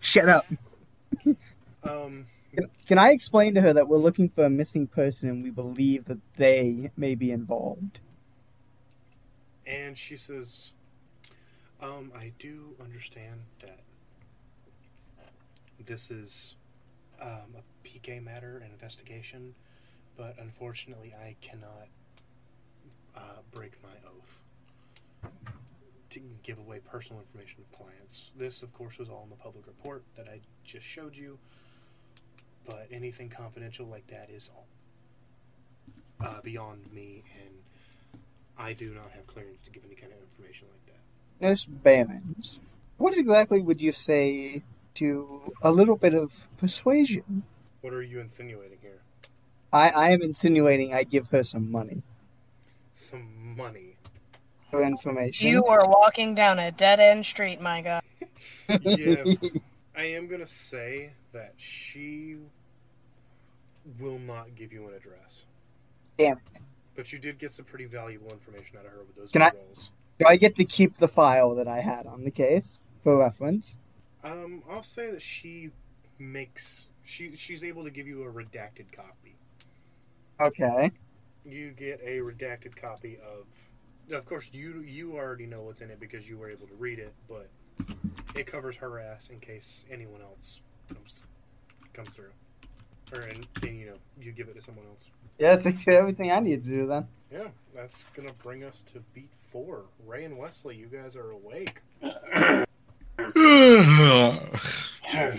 Shut up. Um, Can I explain to her that we're looking for a missing person and we believe that they may be involved? and she says, um, I do understand that this is um, a PK matter, an investigation, but unfortunately, I cannot uh, break my oath to give away personal information of clients. This, of course, was all in the public report that I just showed you, but anything confidential like that is uh, beyond me, and I do not have clearance to give any kind of information like that. Miss Barons, what exactly would you say to a little bit of persuasion? What are you insinuating here? I, I am insinuating I give her some money Some money. for information. You are walking down a dead end street, my god. Yeah, I am gonna say that she will not give you an address. Damn But you did get some pretty valuable information out of her with those Can I- rolls. Do I get to keep the file that I had on the case for reference? Um, I'll say that she makes she she's able to give you a redacted copy. Okay. You get a redacted copy of. Of course, you you already know what's in it because you were able to read it, but it covers her ass in case anyone else comes comes through, or and, and you know you give it to someone else. Yeah, that's everything I need to do then. Yeah, that's gonna bring us to beat four. Ray and Wesley, you guys are awake. uh,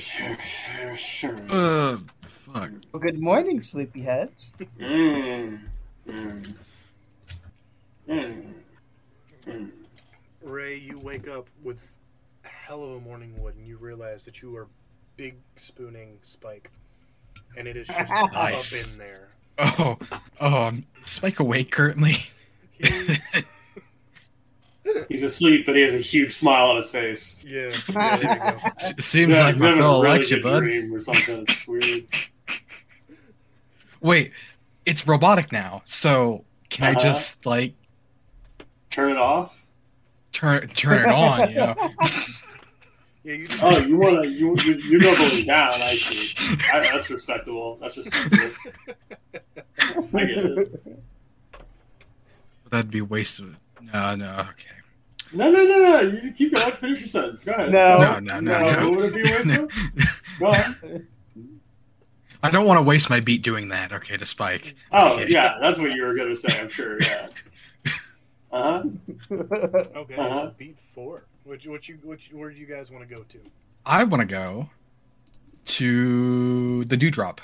fuck. Well, good morning, sleepyheads. Mm. Mm. Mm. Mm. Ray, you wake up with hell of a morning wood, and you realize that you are big spooning Spike, and it is just Nice. up in there. Oh, oh, um, Spike awake currently. He, He's asleep, but he has a huge smile on his face. yeah, yeah, there you go. S- seems Yeah, like he's my fellow really likes you, bud. Or something. It's weird. Wait, it's robotic now, so can I Uh-huh. just like Turn it off. turn turn it on? You know? Yeah, you. Oh, you want to? You you you're doubling down. I see. I, that's respectable. That's respectable. I get it. That'd be wasted. No, no, okay. No, no, no, no. You keep going. Finish your sentence. Go ahead. No. No, no, no, No, no. what would it be a waste? Go on. I don't want to waste my beat doing that. Okay, to Spike. Oh, Okay. yeah. That's what you were gonna say. I'm sure. Yeah. Uh huh. Okay, Uh-huh. so beat four. Which, what you, which, where do you guys want to go to? I want to go to the dewdrop.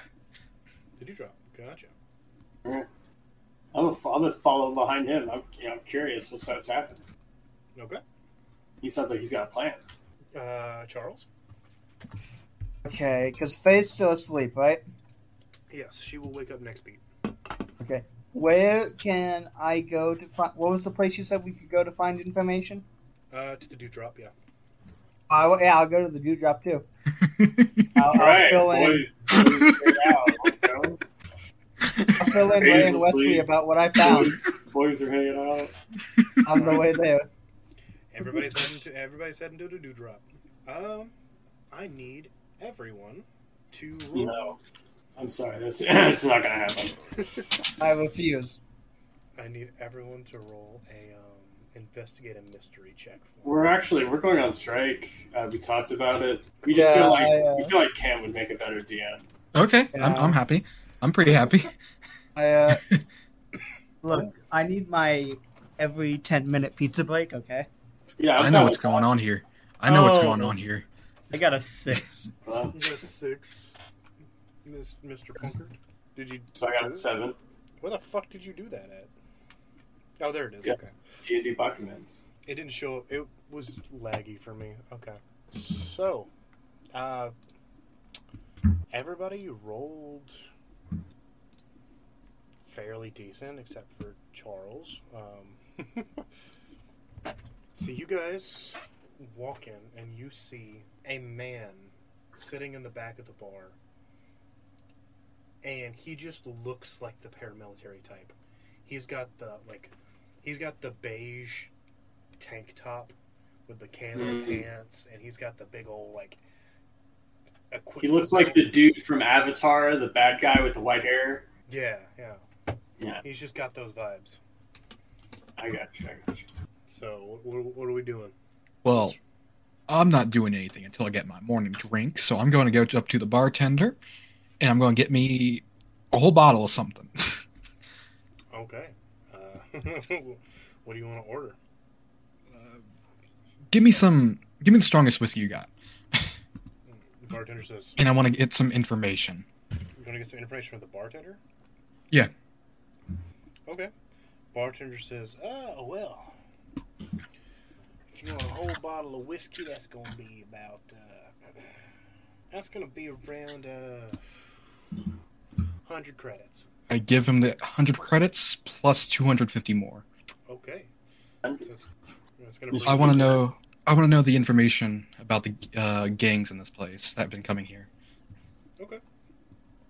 Did you drop? Gotcha. I'm a, I'm gonna follow behind him. I'm, you know, I'm curious what's what's happening. Okay. He sounds like he's got a plan. Uh, Charles. Okay, because Fey's still asleep, right? Yes, she will wake up next beat. Okay. Where can I go to find? What was the place you said we could go to find information? Uh, to the dewdrop. Yeah. I, yeah, I'll go to the dewdrop too. I'll, All I'll right, fill in. boy, boys, get out. Let's go. I'll fill in Ray and Wesley about what I found Boys are hanging out. on the way there. Everybody's heading to everybody's heading to the dewdrop. Um, I need everyone to roll. No, I'm sorry. That's it's not gonna happen. I refuse. I need everyone to roll a um, investigate a mystery check. For. We're actually we're going on strike. Uh, we talked about it. We just Yeah, feel like I, uh, we feel like Cam would make a better DM. Okay, I'm, Yeah. I'm happy. I'm pretty happy. I uh, look. I need my every ten minute pizza break. Okay. Yeah, I know what's going on here. I know what's Oh. going on here. I got a six. on. A six, Miss- Mr. Punkert. Did you? So I got a seven. Where the fuck did you do that at? Oh, there it is. Yeah. Okay. D and D documents. It didn't show up. It was laggy for me. Okay. So, uh, everybody rolled fairly decent except for Charles. Um, so you guys walk in and you see a man sitting in the back of the bar, and he just looks like the paramilitary type. He's got the like, he's got the beige tank top with the camo Mm. pants, and he's got the big old like. He looks like the dude from Avatar, the bad guy with the white hair. Yeah, yeah. Yeah. He's just got those vibes. I got you. I got you. So what, what are we doing? Well, I'm not doing anything until I get my morning drink, so I'm going to go up to the bartender, and I'm going to get me a whole bottle of something. Okay. Uh, what do you want to order? give me some. Give me the strongest whiskey you got, The bartender says, and I want to get some information. "You want to get some information from the bartender?" Yeah. Okay. Bartender says, "Oh well, if you want a whole bottle of whiskey, that's going to be about. Uh, that's going to be around uh, hundred credits." I give him the 100 credits plus 250 more. Okay. So it's, it's. I want to know. I want to know the information about the uh, gangs in this place that have been coming here. Okay.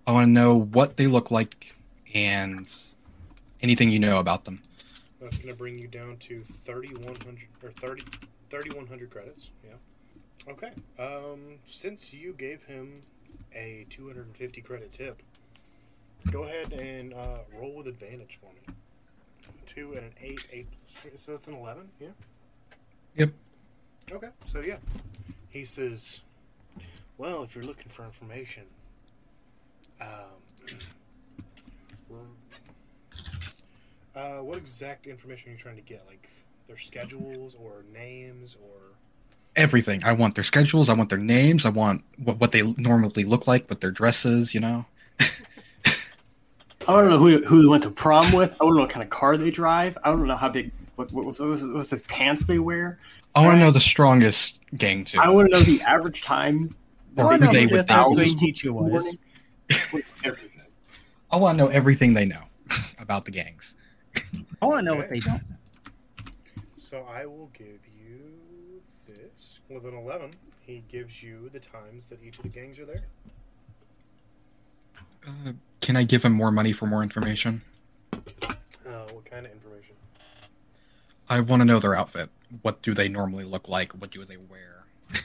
I want to know what they look like and anything you know about them. That's going to bring you down to 3,100 or 30, 3,100 credits. Yeah. Okay. Um, since you gave him a 250 credit tip, go ahead and uh, roll with advantage for me. Two and an eight, eight. So it's an 11, yeah? Yep. Okay, so yeah. He says, well, if you're looking for information, um, Uh, what exact information are you trying to get? Like their schedules or names or Everything. I want their schedules. I want their names. I want what, what they normally look like, what their dresses. You know. I want to know who who they went to prom with. I want to know what kind of car they drive. I want to know how big what, what, what, was, what's this pants they wear? I want to know the strongest gang too. I want to know the average time. Or I who know they who would the think English was- teacher was. Everything. I want to know everything they know about the gangs. I want to know what they don't. So I will give you this. With an 11, he gives you the times that each of the gangs are there. Uh, can I give him more money for more information? Uh, what kind of information? I want to know their outfit. What do they normally look like? What do they wear?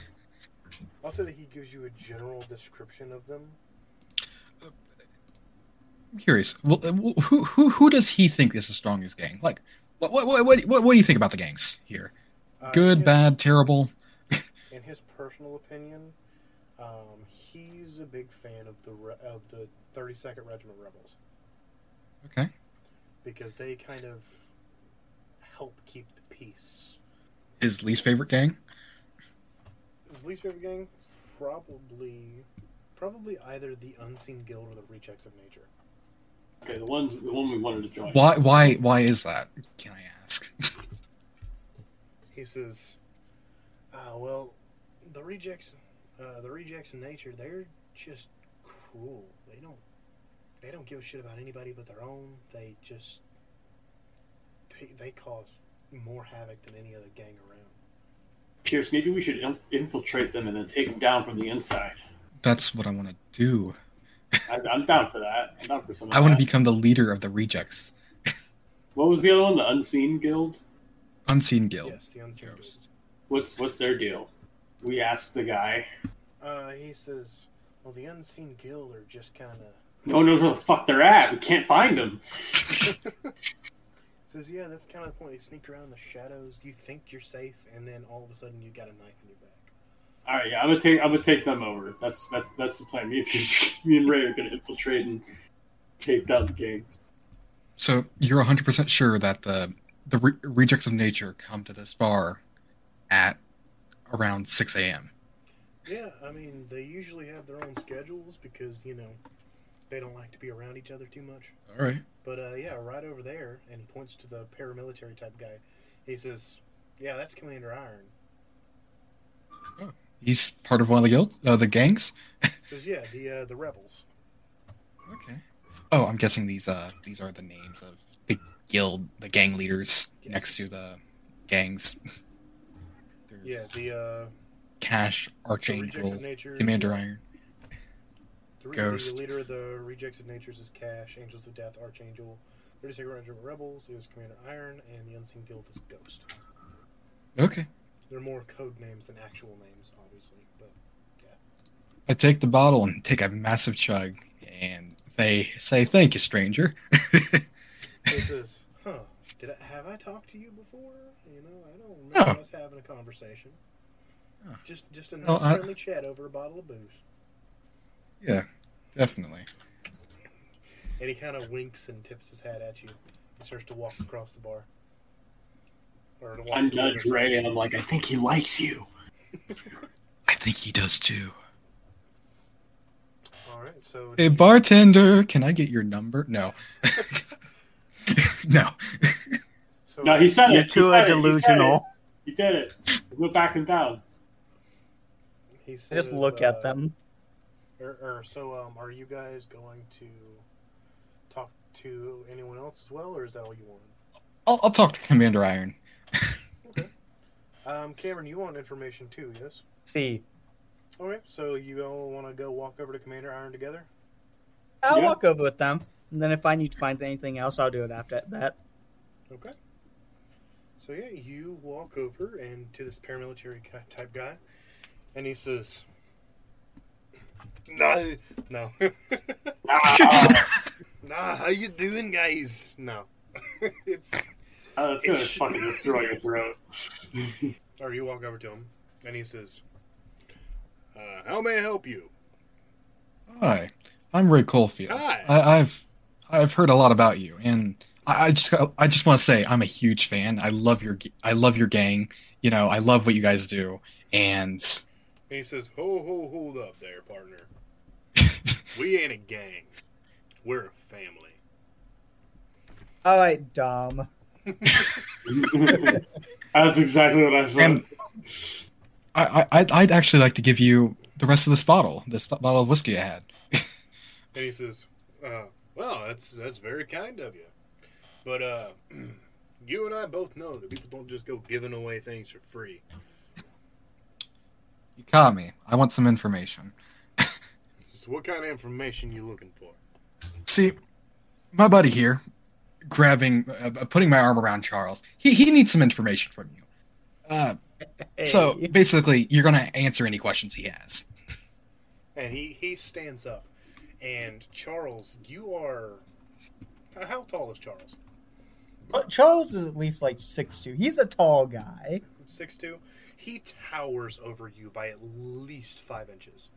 I'll that he gives you a general description of them. I'm curious. Well, who who who does he think is the strongest gang? Like, what what what what, what do you think about the gangs here? Uh, Good, his- bad, terrible? In his personal opinion, um, he's a big fan of the re- of the 32nd Regiment Rebels Okay. because they kind of help keep the peace. His least favorite gang? His least favorite gang, probably, probably either the Unseen Guild or the Rejects of Nature. Okay, the one the one we wanted to join. Why why why is that? Can I ask? He says, uh, "Well, the rejects, uh, the rejects in nature, they're just cruel. They don't, they don't give a shit about anybody but their own. They just, they, they cause more havoc than any other gang around. Pierce, maybe we should in- infiltrate them and then take them down from the inside. That's what I want to do. I, I'm down for that. I'm down for some. I want to become the leader of the rejects. What was the other one? The Unseen Guild. Unseen Guild. Yes, the Unseen Guild. What's what's their deal? We asked the guy. Uh, he says, well, the Unseen Guild are just kind of." No one knows where the fuck they're at. We can't find them. Says, yeah, that's kind of the point. They sneak around in the shadows. You think you're safe, and then all of a sudden you got a knife in your back. All right, yeah, I'm gonna take I'm gonna take them over. That's that's that's the plan. Me and me and Ray are gonna infiltrate and take down the gangs. So you're 100% sure that the the re- rejects of nature come to this bar at around 6 a.m. Yeah, I mean, they usually have their own schedules because, you know, they don't like to be around each other too much. All right. But, uh, yeah, right over there, and he points to the paramilitary type guy. He says, yeah, that's Commander Iron. He's part of one of the guilds, uh, the gangs. says, yeah, the, uh, the rebels. Okay. Oh, I'm guessing these uh these are the names of the guild, the gang leaders Yes. next to the gangs. There's Yeah, the, uh, Cash, Archangel, of Nature. Commander Iron. The, re- Ghost. the leader of the Rejects of Natures is Cash, Angels of Death, Archangel. 32nd Regiment Rebels is Commander Iron, and the Unseen Guild is Ghost. Okay. They're more code names than actual names, obviously, but yeah. I take the bottle and take a massive chug, and they say, "Thank you, stranger." He says, "Huh? Did I have I talked to you before? You know, I don't remember Oh. us having a conversation. Oh. Just just a nice Well, I- friendly chat over a bottle of booze." yeah, definitely. And he kind of winks and tips his hat at you. He starts to walk across the bar. Or to walk I to the nudge Ray and I'm like, I think he likes you. I think he does too. All right, so Hey, bartender, can I get your number? No. no. so No, he said You're it. He too said it. He said delusional. it. He did it. We're backing down. he Just look uh, at them. Or, or so, um, are you guys going to talk to anyone else as well, or is that all you want? I'll, I'll talk to Commander Iron. Um, Cameron, you want information too, yes? See, Okay, so you all want to go walk over to Commander Iron together? I'll Yeah. walk over with them. And then if I need to find anything else, I'll do it after that. Okay. So yeah, you walk over and to this paramilitary ki- type guy, and he says, "No, no, nah. How you doing, guys? No, it's." Oh, that's gonna It's- fucking destroy your throat. Or you walk over to him, and he says, uh, "How may I help you?" Hi, I'm Ray Coalfield. Hi. I, I've I've heard a lot about you, and I, I just I just want to say I'm a huge fan. I love your I love your gang. You know, I love what you guys do, and And he says, "Ho, ho, hold up there, partner. We ain't a gang. We're a family." All right, Dom. That's exactly what I thought. And I, I, I'd, I'd actually like to give you the rest of this bottle, this bottle of whiskey I had. And he says, uh, "Well, that's that's very kind of you, but uh, you and I both know that people don't just go giving away things for free. You caught me. I want some information. What kind of information you looking for? See, my buddy here, grabbing, uh, putting my arm around Charles. He he needs some information from you. Uh, so basically, you're gonna answer any questions he has. And he he stands up, and Charles, you are how- how tall is Charles? But Charles is at least like six two. He's a tall guy. Six two. He towers over you by at least five inches.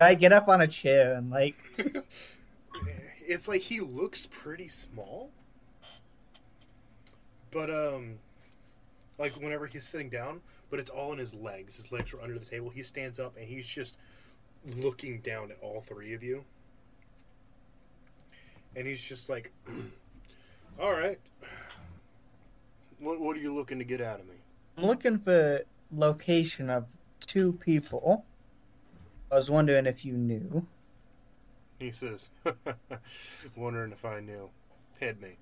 I get up on a chair and like it's like he looks pretty small but um like whenever he's sitting down but it's all in his legs his legs are under the table he stands up and he's just looking down at all three of you and he's just like all right what, what are you looking to get out of me I'm looking for location of two people. I was wondering if you knew. He says wondering if i knew hit me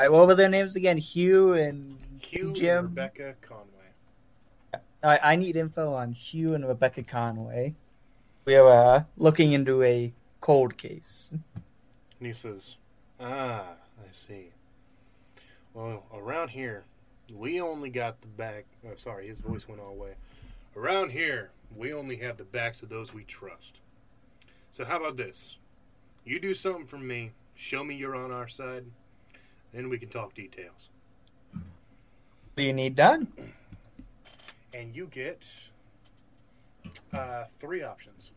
Alright, what were their names again? Hugh and hugh and Jim. rebecca conway I, I need info on Hugh and Rebecca Conway. We're uh, looking into a cold case. And he says, Ah, I see. Well, around here, we only got the back. Oh, sorry, his voice went all the way. Around here, we only have the backs of those we trust. So, how about this? You do something for me, show me you're on our side, then we can talk details. What do you need done? And you get uh, three options.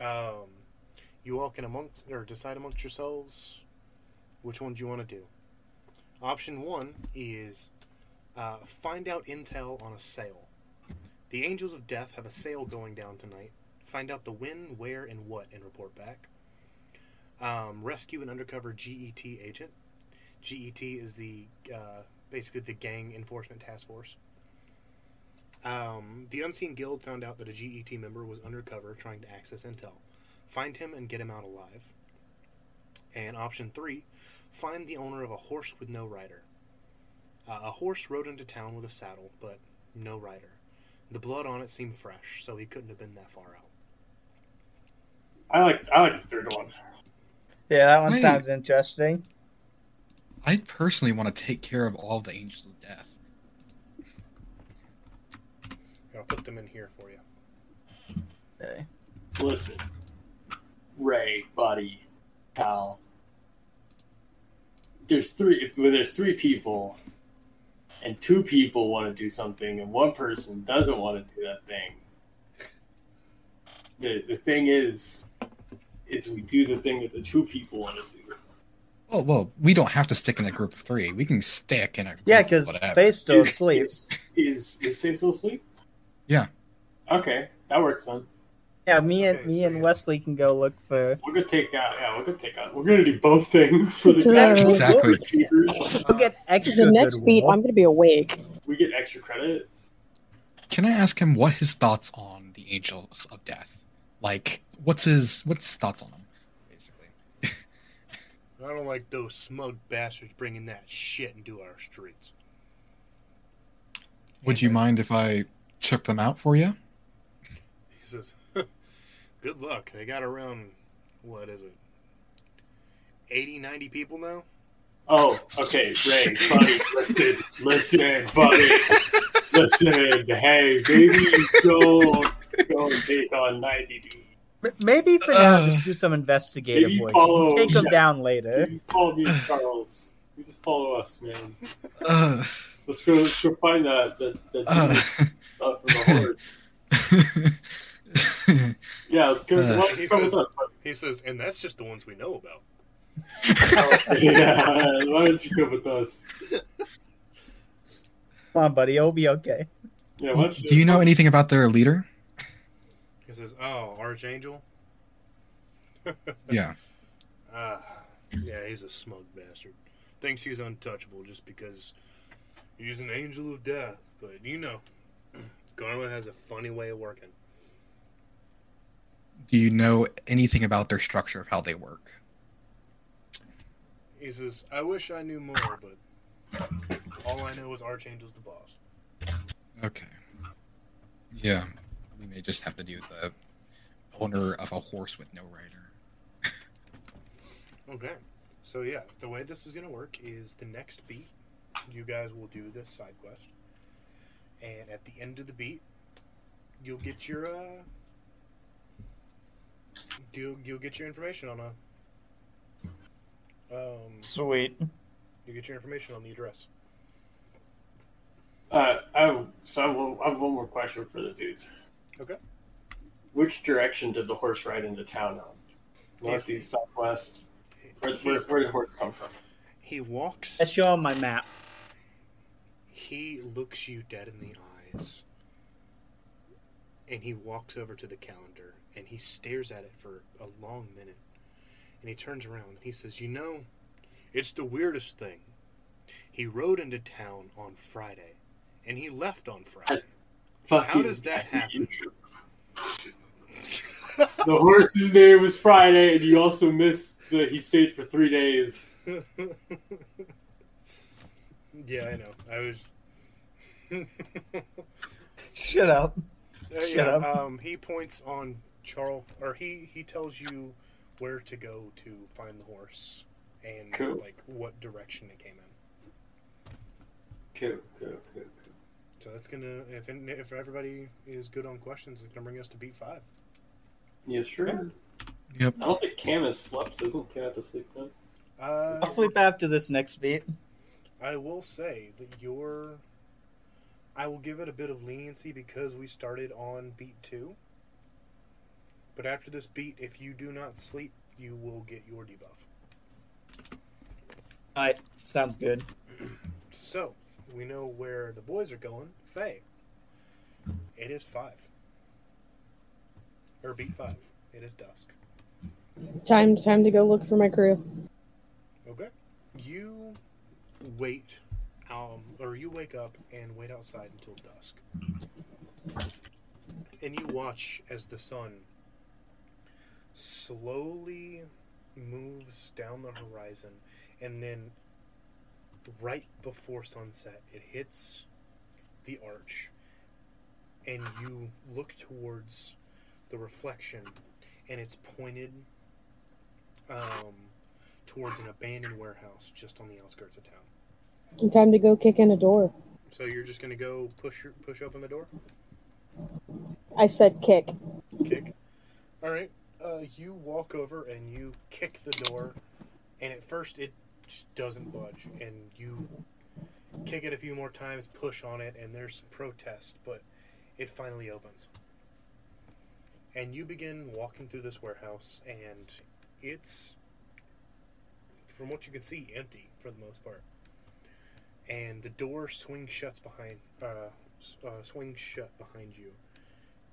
Um, you all can amongst or decide amongst yourselves which one do you want to do. Option one is uh, find out intel on a sale. The Angels of Death have a sale going down tonight. Find out the when, where, and what, and report back. Um, rescue an undercover GET agent. GET is the uh, basically the gang enforcement task force. Um, the Unseen Guild found out that a GET member was undercover trying to access intel. Find him and get him out alive. And option three, find the owner of a horse with no rider. Uh, a horse rode into town with a saddle, but no rider. The blood on it seemed fresh, so he couldn't have been that far out. I like I like the third one. Yeah, that one Hey. sounds interesting. I personally want to take care of all the angels of death. I'll put them in here for you. Okay. Listen, Ray, Buddy, Cal. There's three. If when there's three people, and two people want to do something, and one person doesn't want to do that thing, the the thing is, is we do the thing that the two people want to do. Well, well, we don't have to stick in a group of three. We can stick in a group Yeah, because whatever. Fey's still Is- asleep. Is is, is Fey still asleep? Yeah. Okay, that works then. Yeah, me and Okay, me so and yeah. Wesley can go look for. We're gonna take out. Yeah, we're gonna take out. We're gonna do both things for the So- actual Exactly. We'll get extra. The next beat. I'm gonna be awake. We get extra credit. Can I ask him what his thoughts on the angels of death? Like, what's his what's his thoughts on him? basically? I don't like those smug bastards bringing that shit into our streets. Would you mind if I took them out for you? He says, Good luck. They got around, what is it, 80, 90 people now? Oh, okay, Ray, buddy, listen, listen, buddy, listen. Hey, baby, don't go and take on ninety dude. M- Maybe for now, Uh, just do some investigative work. follow- Take them yeah. down later. You follow me, Charles. You just follow us, man. Uh, Let's go. Let's go find that that that uh, stuff from the horse. Yeah, let's go. Uh, why don't you He says- us. He says, and that's just the ones we know about. yeah, why don't you come with us? Come on, buddy. It'll be okay. Yeah, why do you know anything about their leader? He says, Oh, Archangel? Yeah. Uh, Yeah, he's a smug bastard. Thinks he's untouchable just because he's an angel of death. But you know, Karma has a funny way of working. Do you know anything about their structure of how they work? He says, I wish I knew more, but all I know is Archangel's the boss. Okay. Yeah, we may just have to do the owner of a horse with no rider. Okay. So yeah, the way this is gonna work is the next beat, you guys will do this side quest, and at the end of the beat, you'll get your uh, you'll you'll get your information on a um, Sweet. you get your information on the address. Uh, I have, so I have, one, I have one more question for the dudes. Okay. Which direction did the horse ride into town on? Northeast, southwest. Where, where, where did the horse come from? He walks. Let's show him my map. He looks you dead in the eyes, and he walks over to the calendar and he stares at it for a long minute. And he turns around and he says, "You know, it's the weirdest thing. He rode into town on Friday, and he left on Friday. Fucking does that happen? the horse's name was Friday, and you also missed that he stayed for three days. yeah, I know. I was. Shut up. Uh, Shut yeah, up. um, he points on Charles, or he he tells you where to go to find the horse and Cool. like what direction it came in. Cool, cool, cool, cool. So that's gonna if if everybody is good on questions, it's gonna bring us to beat five. Yeah, sure. Yep. I don't think Cam has slept. Isn't Cam have to sleep then? Uh, I'll sleep after this next beat. I will say that your, I will give it a bit of leniency because we started on beat two. But after this beat, if you do not sleep, you will get your debuff. Alright, sounds good. So, we know where the boys are going. Fey. It is five. Or beat five. It is dusk. Time, time to go look for my crew. Okay. You wait, um, or you wake up and wait outside until dusk. And you watch as the sun slowly moves down the horizon and then right before sunset it hits the arch and you look towards the reflection and it's pointed um, towards an abandoned warehouse just on the outskirts of town Time to go kick in a door. so you're just gonna go push your, push open the door I said kick. kick all right uh, you walk over and you kick the door and at first it just doesn't budge and you kick it a few more times push on it and there's some protest but it finally opens. And you begin walking through this warehouse and it's from what you can see empty for the most part. And the door swings shuts behind uh, uh, swings shut behind you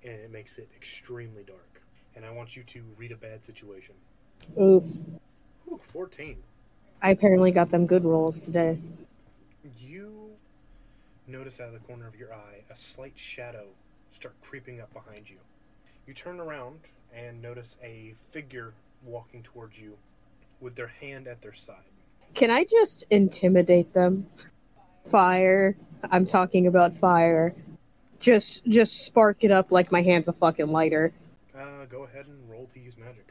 and it makes it extremely dark. And i want you to read a bad situation. Oof. Ooh, 14 I apparently got them good rolls today. you notice out of the corner of your eye a slight shadow start creeping up behind you you turn around and notice a figure walking towards you with their hand at their side Can I just intimidate them? Fire. I'm talking about fire. Just, just spark it up like my hand's a fucking lighter. uh, go ahead and roll to use magic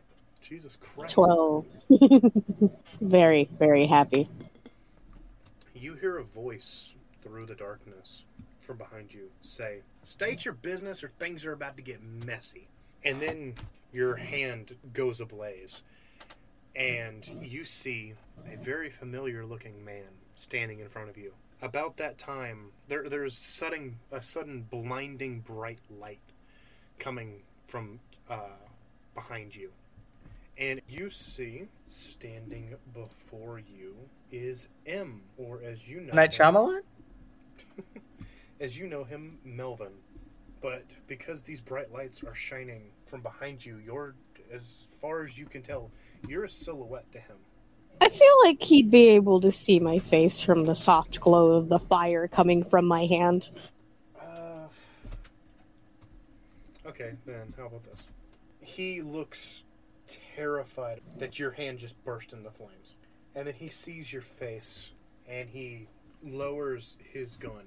jesus christ Twelve. very, very happy. You hear a voice through the darkness from behind you say, State your business or things are about to get messy. And then your hand goes ablaze. And you see a very familiar looking man standing in front of you. About that time, there, there's sudden, a sudden blinding bright light coming from uh, behind you. And you see, standing before you, is M, or as you know, Night him- Shyamalan? as you know him, Melvin. But because these bright lights are shining from behind you, you're, as far as you can tell, you're a silhouette to him. I feel like he'd be able to see my face from the soft glow of the fire coming from my hand. Uh, okay, then how about this? He looks terrified that your hand just burst into flames. And then he sees your face and he lowers his gun.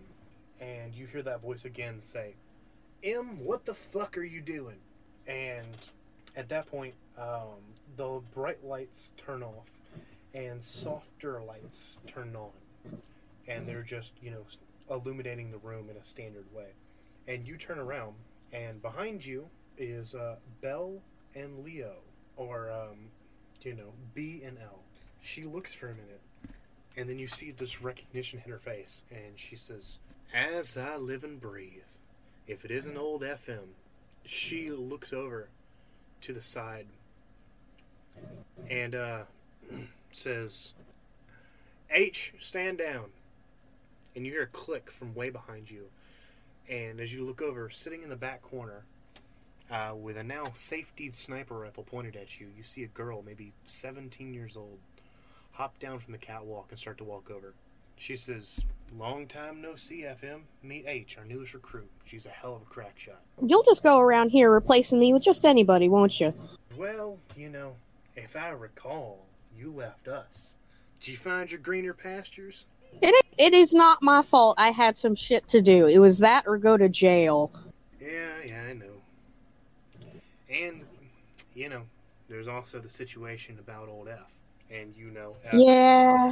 And you hear that voice again say, M, what the fuck are you doing? And at that point, um, the bright lights turn off and softer lights turn on. And they're just, you know, illuminating the room in a standard way. And you turn around, and behind you is uh, Belle and Leo, or, um, you know, B and L. She looks for a minute, and then you see this recognition hit her face, and she says, As I live and breathe, if it isn't old FM. She looks over to the side and uh, says, H, stand down. And you hear a click from way behind you. And as you look over, sitting in the back corner, uh, with a now safety sniper rifle pointed at you, you see a girl, maybe 17 years old, hop down from the catwalk and start to walk over. She says, Long time no see, FM. Meet H, our newest recruit. She's a hell of a crack shot. You'll just go around here replacing me with just anybody, won't you? Well, you know, if I recall, you left us. Did you find your greener pastures? It, it is not my fault. I had some shit to do. It was that or go to jail. Yeah, yeah, I know. And, you know, there's also the situation about old F. And you know F, Yeah.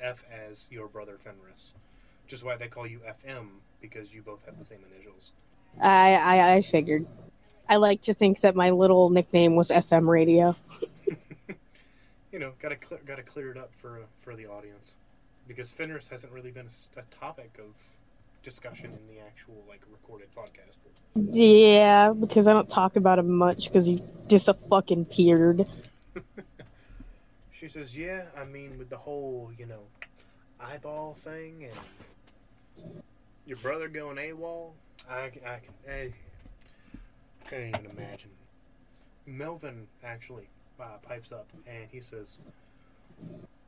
F as your brother Fenris. Which is why they call you FM, because you both have the same initials. I, I I figured. I like to think that my little nickname was FM radio. You know, gotta clear, gotta clear it up for for the audience, because Fenris hasn't really been a topic of discussion in the actual like recorded podcast. Yeah, because I don't talk about him much because he just a fucking peered. She says, "Yeah, I mean, with the whole, you know, eyeball thing and your brother going AWOL, I, I can, I can't even imagine." Melvin actually uh, pipes up and he says,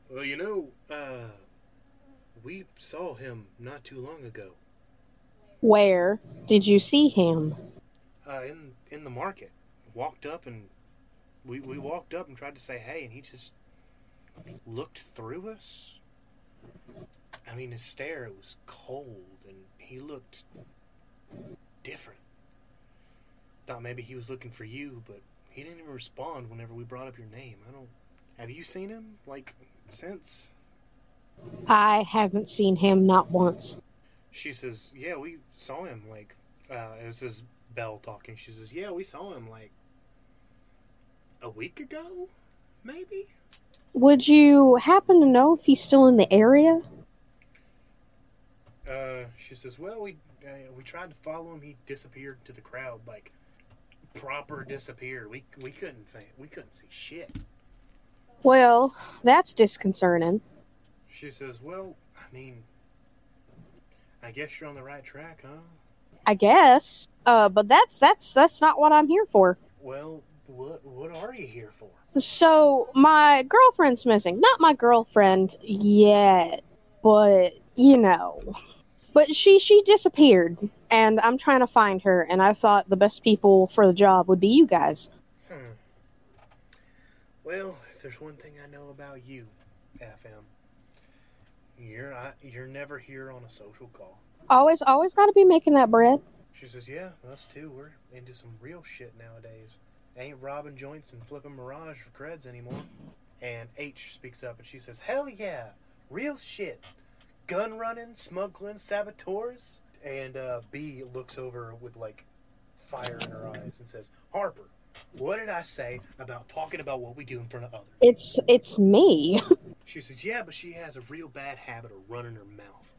"Well, you know, uh, we saw him not too long ago Where did you see him? uh, in in the market. Walked up and we we walked up and tried to say hey, and he just looked through us. I mean, his stare was cold, and he looked different. Thought maybe he was looking for you, but he didn't even respond whenever we brought up your name. I don't. Have you seen him like since? I haven't seen him not once. She says, "Yeah, we saw him. Like, uh, it was this Belle talking. She says, "Yeah, we saw him like a week ago, maybe." Would you happen to know if he's still in the area? Uh, she says, "Well, we uh, we tried to follow him. He disappeared to the crowd, like proper disappeared. We we couldn't think. We couldn't see shit." Well, that's disconcerting. She says, "Well, I mean, I guess you're on the right track, huh?" I guess. Uh, but that's that's that's not what I'm here for. Well, what what are you here for? So my girlfriend's missing. Not my girlfriend yet, but you know. But she she disappeared, and I'm trying to find her. And I thought the best people for the job would be you guys. Hmm. Well, if there's one thing I know about you, FM, you're I, you're never here on a social call. Always always got to be making that bread. She says, "Yeah, us too. We're into some real shit nowadays. Ain't robbing joints and flipping Mirage for creds anymore." And H speaks up and she says, "Hell yeah, real shit. Gun running, smuggling, saboteurs." And uh, B looks over with like fire in her eyes and says, "Harper, what did I say about talking about what we do in front of others?" It's it's me. She says, "Yeah, but she has a real bad habit of running her mouth."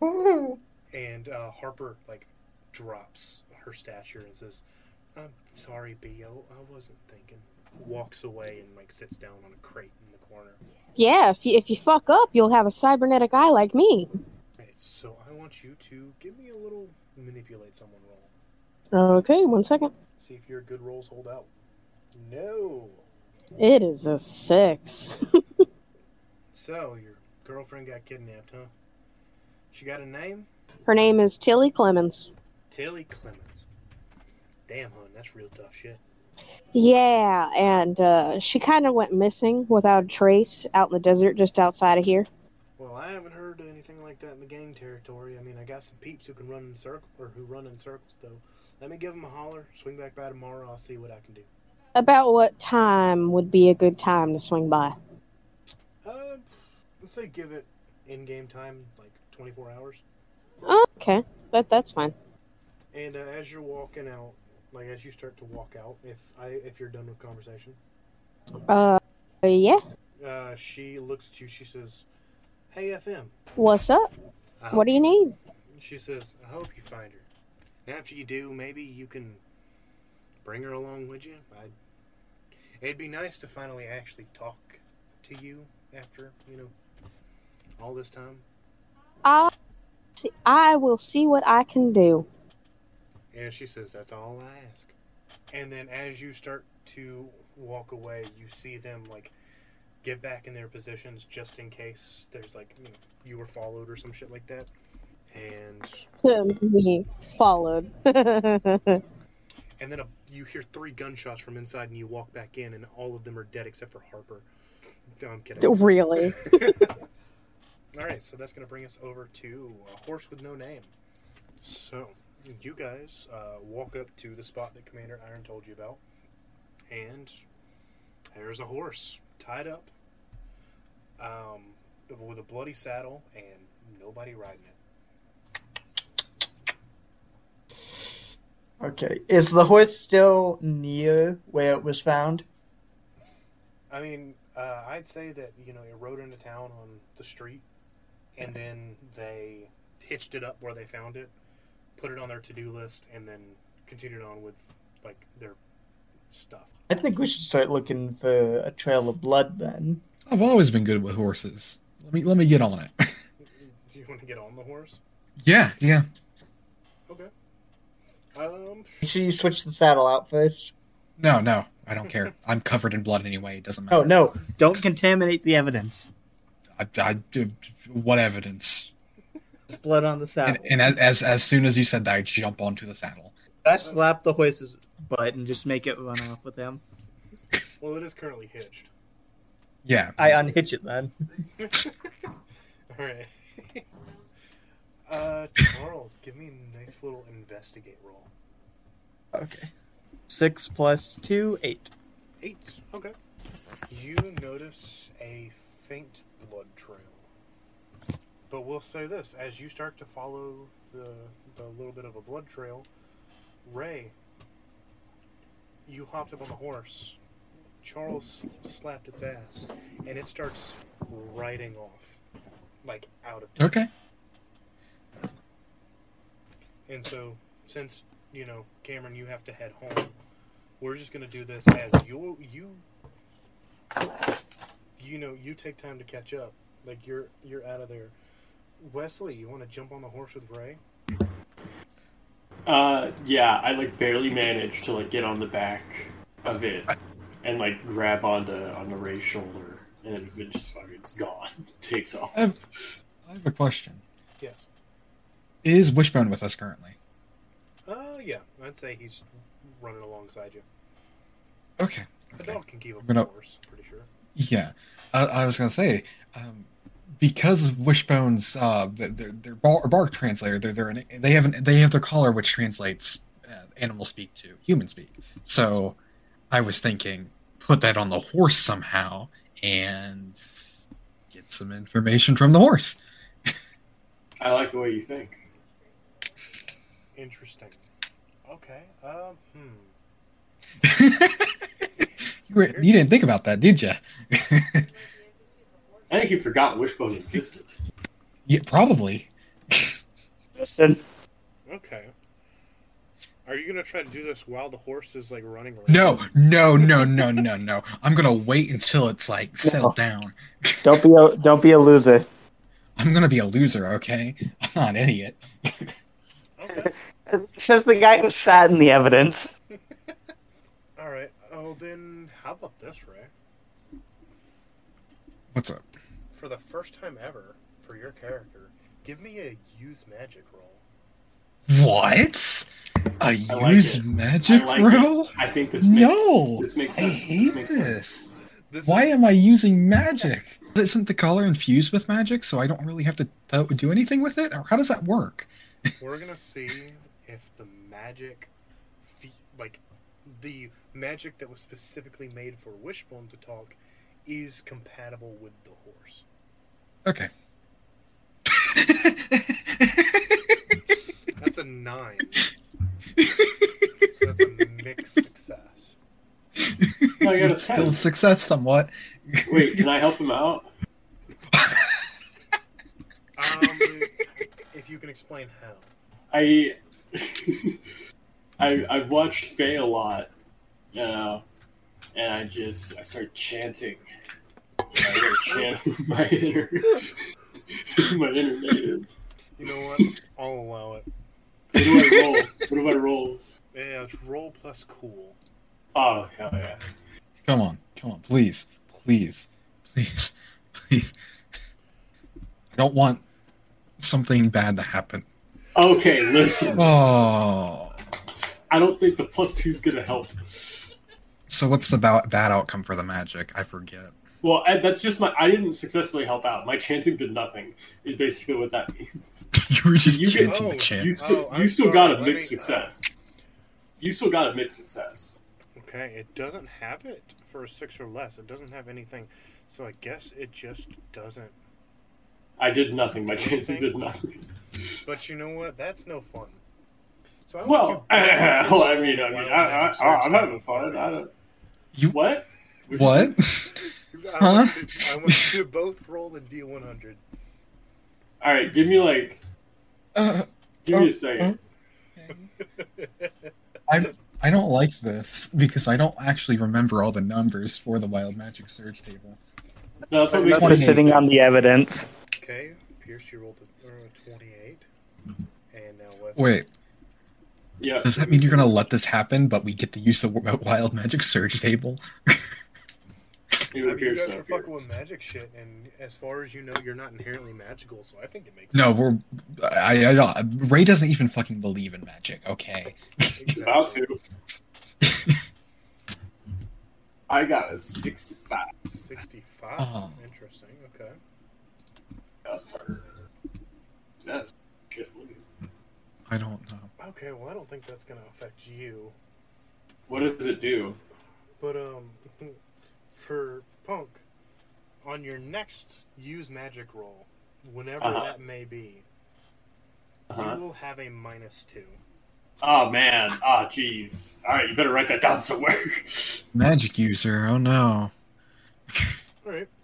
And uh, Harper like drops her stature and says, "I'm sorry, B.O. I wasn't thinking." Walks away and like sits down on a crate in the corner. yeah, if you if you fuck up, you'll have a cybernetic eye like me. Right, so I want you to give me a little manipulate someone roll. Okay, one second. See if your good rolls hold out. No. It is a six. So, your girlfriend got kidnapped, huh? She got a name? Her name is Tillie Clemens. Tillie Clemens. Damn, hon, that's real tough shit. Yeah, and uh, she kind of went missing without a trace out in the desert just outside of here. Well, I haven't heard anything like that in the gang territory. I mean, I got some peeps who can run in circle or who run in circles, though. Let me give them a holler. Swing back by tomorrow. I'll see what I can do. About what time would be a good time to swing by? Uh, let's say give it in-game time, like 24 hours. Oh, okay, that that's fine. And uh, as you're walking out, like as you start to walk out, if I if you're done with conversation, Uh, yeah. uh, she looks at you. She says, "Hey, FM. What's up? What do you need? She says, I hope you find her. And after you do, maybe you can bring her along with you. I'd, it'd be nice to finally actually talk to you after, you know, all this time. I I will see what I can do. And she says, That's all I ask. And then as you start to walk away, you see them, like, get back in their positions just in case there's, like, you know, you were followed or some shit like that. And Me followed. And then a, you hear three gunshots from inside, and you walk back in, and all of them are dead except for Harper. No, I'm kidding. really? all right, so that's going to bring us over to a horse with no name. So, you guys uh, walk up to the spot that Commander Iron told you about, and there's a horse tied up um, with a bloody saddle and nobody riding it. Okay. Is the horse still near where it was found? I mean, uh, I'd say that you know it rode into town on the street, and then they hitched it up where they found it, put it on their to-do list, and then continued on with like their stuff. I think we should start looking for a trail of blood then. I've always been good with horses. Let me let me get on it. Do you want to get on the horse? yeah, yeah. Okay. Um. Make sure you switch the saddle out first. No, no, I don't care. I'm covered in blood anyway. It doesn't matter. Oh no! Don't contaminate the evidence. I, I, what evidence? There's blood on the saddle. And, and as, as as soon as you said that, I jump onto the saddle. I slap the horse's butt and just make it run off with him. Well, it is currently hitched. Yeah. I unhitch it then. All right. uh, Charles, give me a nice little investigate roll. Okay. Six plus two, eight. Eight. Okay. You notice a faint blood trail. But we'll say this: as you start to follow the the little bit of a blood trail, Ray, you hopped up on the horse. Charles slapped its ass, and it starts riding off, like out of town. Okay. And so, since you know, Cameron, you have to head home. We're just gonna do this as you you you know you take time to catch up. Like you're you're out of there. Wesley, you want to jump on the horse with Ray? Uh, yeah, I like barely managed to like get on the back of it and like grab onto onto Ray's shoulder, and then it just fucking it's gone. It Takes off. I have, I have a question. Yes. Is Wishbone with us currently? Uh, yeah. I'd say he's running alongside you. Okay. The okay. dog can keep up gonna- the horse, pretty sure. Yeah, I, I was gonna say, um, because of Wishbone's uh, their, their, their bar, bark translator, they're, they're an, they have an, they have their collar which translates uh, animal speak to human speak. So, I was thinking, put that on the horse somehow and get some information from the horse. I like the way you think. Interesting. Okay. Um. Hmm. you, were, you didn't think about that, did you? I think you forgot Wishbone existed. yeah, probably. Listen, Okay. Are you gonna try to do this while the horse is like running around? No, no, no, no, no, no. I'm gonna wait until it's like settled down. don't be a don't be a loser. I'm gonna be a loser, okay? I'm not an idiot. Okay. Says the guy who sat in the evidence. All right. Oh, then how about this, Ray? What's up? For the first time ever, for your character, give me a use magic roll. What? A like use it. magic I like it. roll? I think this makes, No. this makes I hate this. This. This Why is, am I using magic? Isn't the color infused with magic, so I don't really have to uh, do anything with it? Or how does that work? we're gonna see if the magic, fe- like the magic that was specifically made for Wishbone to talk, is compatible with the horse. Okay. That's a nine. so that's a mixed success. No, I got a it's still success somewhat. Wait, can I help him out? Um, if you can explain how. I, I I've watched Fey a lot, you know, and I just I start chanting. I start chanting my inner my inner native. You know what? I'll allow it. What do I roll? What do I roll? Yeah, it's roll plus cool. Oh hell yeah! Come on, come on, please, please, please, please. I don't want something bad to happen. Okay, listen. Oh. I don't think the plus two's gonna help. So what's the ba- bad outcome for the magic? I forget. Well, I, that's just my. I didn't successfully help out. My chanting did nothing. Is basically what that means. you were just You get- chanting oh, the chant. You oh, still, I'm you still got a mixed me- uh, success. You still got a mixed success. Okay, it doesn't have it for a six or less. It doesn't have anything, so I guess it just doesn't. I did nothing. My chanting did nothing. But you know what? That's no fun. So I want Well, you both well, I mean, I mean, I, I, I, I'm having fun. I don't. You What? what? I want, you to, I want you to both roll a D100. All right, give me like, Uh, give me Oh, a second. I I don't like this because I don't actually remember all the numbers for the wild magic surge table. No, that's what makes Not Twenty-eight. just sitting on the evidence. Okay, Pierce, you rolled a, or a 28. And now Wes. Wait, Yeah. does that mean you're gonna let this happen, but we get the use of wild magic surge table? I mean, you appears guys so. are fucking with magic shit, and as far as you know, you're not inherently magical, so I think it makes No, sense. we're I, I don't. Ray doesn't even fucking believe in magic. Okay. It's about to. I got a 65. 65. Oh. Interesting. Okay. That's hard. That's shit. I don't know. Okay, well, I don't think that's going to affect you. What does it do? But, um, for Punk, on your next use magic roll, whenever Uh-huh. that may be, Uh-huh. you will have a minus two. Oh man. Ah, jeez. All right, you better write that down somewhere. Magic user. Oh no. All right.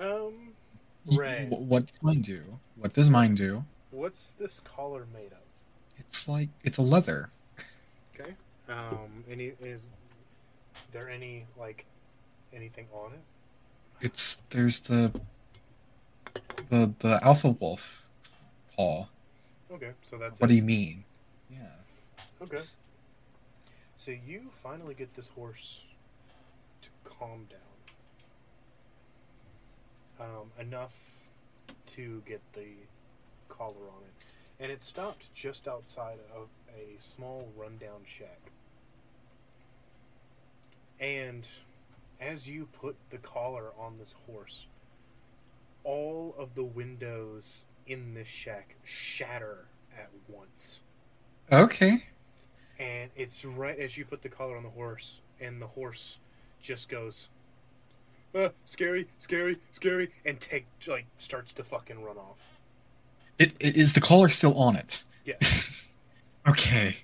Um, Y- Ray, What does mine do? What does mine do? What's this collar made of? It's like it's a leather. Okay. Um, any is there any like anything on it? It's there's the the the alpha wolf paw. Okay, so that's What it. do you mean? Yeah. Okay. So you finally get this horse to calm down. Um, enough to get the collar on it. And it stopped just outside of a small rundown shack. And as you put the collar on this horse, all of the windows in this shack shatter at once. Okay. and it's right as you put the collar on the horse, and the horse just goes, uh, "Scary, scary, scary," and take like starts to fucking run off. It, it is the collar still on it. Yes. Okay.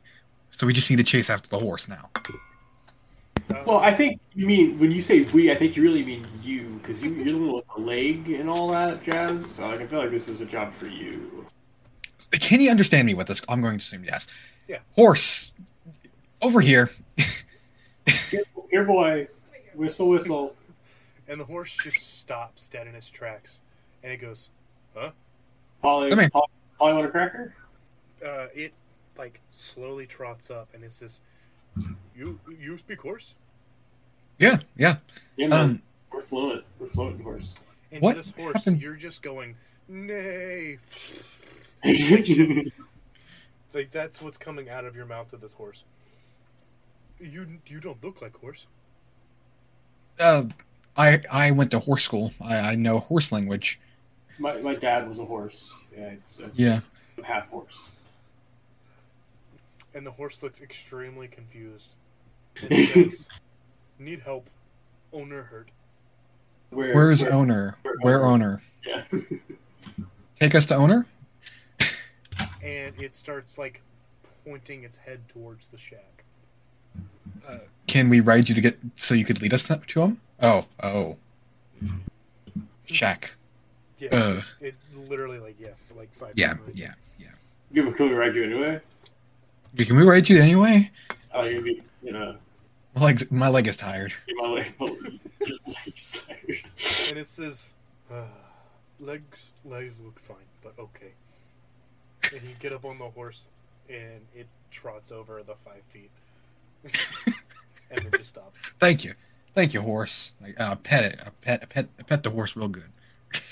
So we just need to chase after the horse now. Well, I think you mean when you say we, I think you really mean you, because you, you're the one with the leg and all that jazz. So like, I feel like this is a job for you. Can you understand me with this? I'm going to assume yes. Yeah. Horse, over here. Here, here boy, whistle, whistle. and the horse just stops dead in its tracks, and it goes, Polly, Come here. Polly, Polly want a cracker? uh, it like slowly trots up, and it says, "You you speak horse?" Yeah, yeah. Yeah, man. Um, We're fluent. We're fluent in horse. And What to this horse, happened? you're just going, nay. Like that's what's coming out of your mouth to this horse. You you don't look like horse. Uh, I I went to horse school. I, I know horse language. My, my dad was a horse. Yeah, it's, it's Yeah. half horse. And the horse looks extremely confused. And says, Need help. Owner hurt. Where, Where's where- owner? where Where owner? owner? Yeah. Take us to owner. And it starts like pointing its head towards the shack. Uh, Can we ride you to get so you could lead us to to him? Oh, oh. Shack. Yeah. Uh. it's literally like yeah, for like five Yeah, minutes. yeah, yeah. Give a cool ride you anyway. Can we ride you anyway? Oh, you be, you know, My legs, my leg is tired. get my leg, my legs tired. And it says uh, legs legs look fine, but okay. And you get up on the horse and it trots over the five feet. and then just stops. Thank you, thank you, horse. I uh, pet it. I pet, I pet, I pet the horse real good.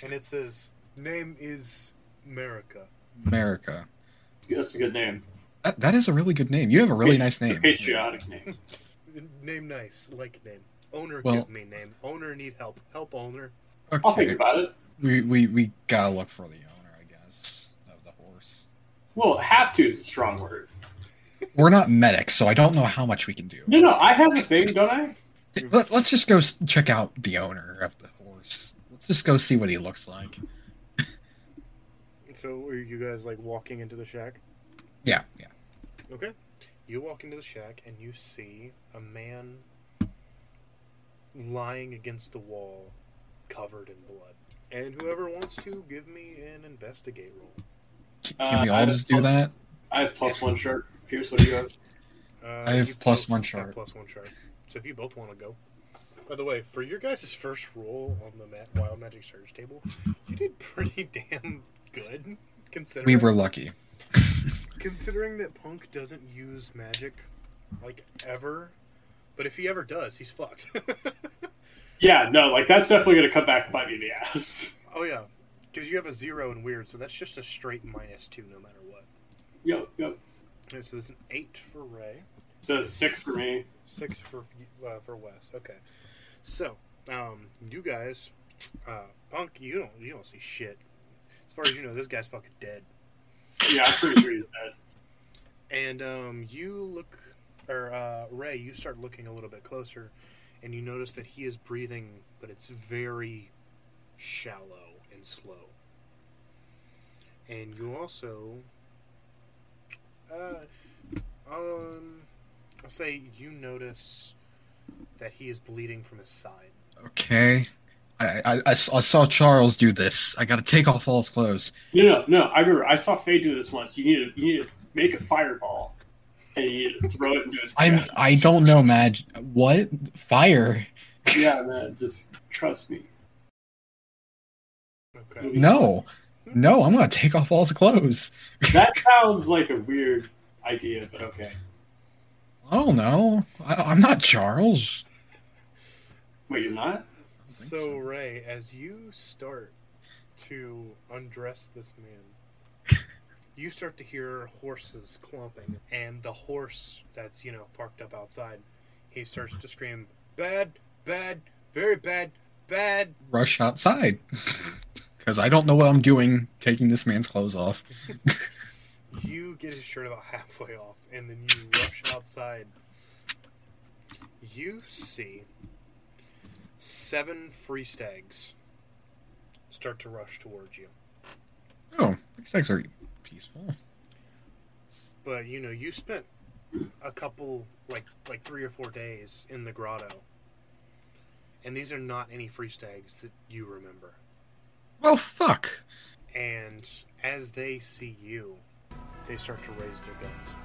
And it says name is America. America. That's a good name. That, that is a really good name. You have a really nice name. Patriotic name. Name nice, like name. Owner Well- give me name. Owner need help. Help owner. I'll think about it. we, we we gotta look for the owner, I guess, of the horse. Well, have to is a strong word. We're not medics, so I don't know how much we can do. No, no, I have a thing, don't I? Let, us just go check out the owner of the horse. Let's just go see what he looks like. So are you guys like walking into the shack? Yeah, yeah. Okay. You walk into the shack and you see a man lying against the wall, covered in blood. And whoever wants to, give me an investigate roll. Can Uh, we all just do plus- that? I have plus one shirt. Pierce, what do you have? Uh, I have you one have sharp. Plus one shirt. So if you both want to go. By the way, for your guys' first roll on the ma- Wild Magic Surge table, you did pretty damn good. Considering We were lucky. considering that Punk doesn't use magic like ever, but if he ever does, he's fucked. Yeah, no, like that's definitely gonna come back and bite me in the ass. oh yeah, because you have a zero in weird, so that's just a straight minus two no matter what. Yep, yep. Okay, so there's an eight for Ray, So six for me. six for uh, for Wes. Okay, so um, you guys, uh, Punk, you don't you don't see shit. As far as you know, this guy's fucking dead. Yeah, I'm pretty sure he's dead. And um, you look, or uh, Ray, you start looking a little bit closer, and you notice that he is breathing, but it's very shallow and slow. And you also, uh, um, I'll say you notice that he is bleeding from his side. Okay. I I saw Charles do this. I gotta take off all his clothes. No, no, no. I remember I saw Fey do this once. You need to, you need to make a fireball and you need to throw it into his I'm. I don't know, Mag. What fire? Yeah, man, just trust me. Okay. No, no. I'm gonna take off all his clothes. That sounds like a weird idea, but okay. I don't know. I, I'm not Charles. Wait, you're not? So, so. Ray, as you start to undress this man, you start to hear horses clumping, and the horse that's, you know, parked up outside, he starts to scream, Bad, bad, very bad, bad. Rush outside because I don't know what I'm doing. Taking this man's clothes off. You get his shirt about halfway off, and then you rush outside. You see seven free stags start to rush towards you. Oh, these things are peaceful. but you know you spent a couple like like three or four days in the grotto and these are not any free stags that you remember Well, fuck. and as they see you they start to raise their guns.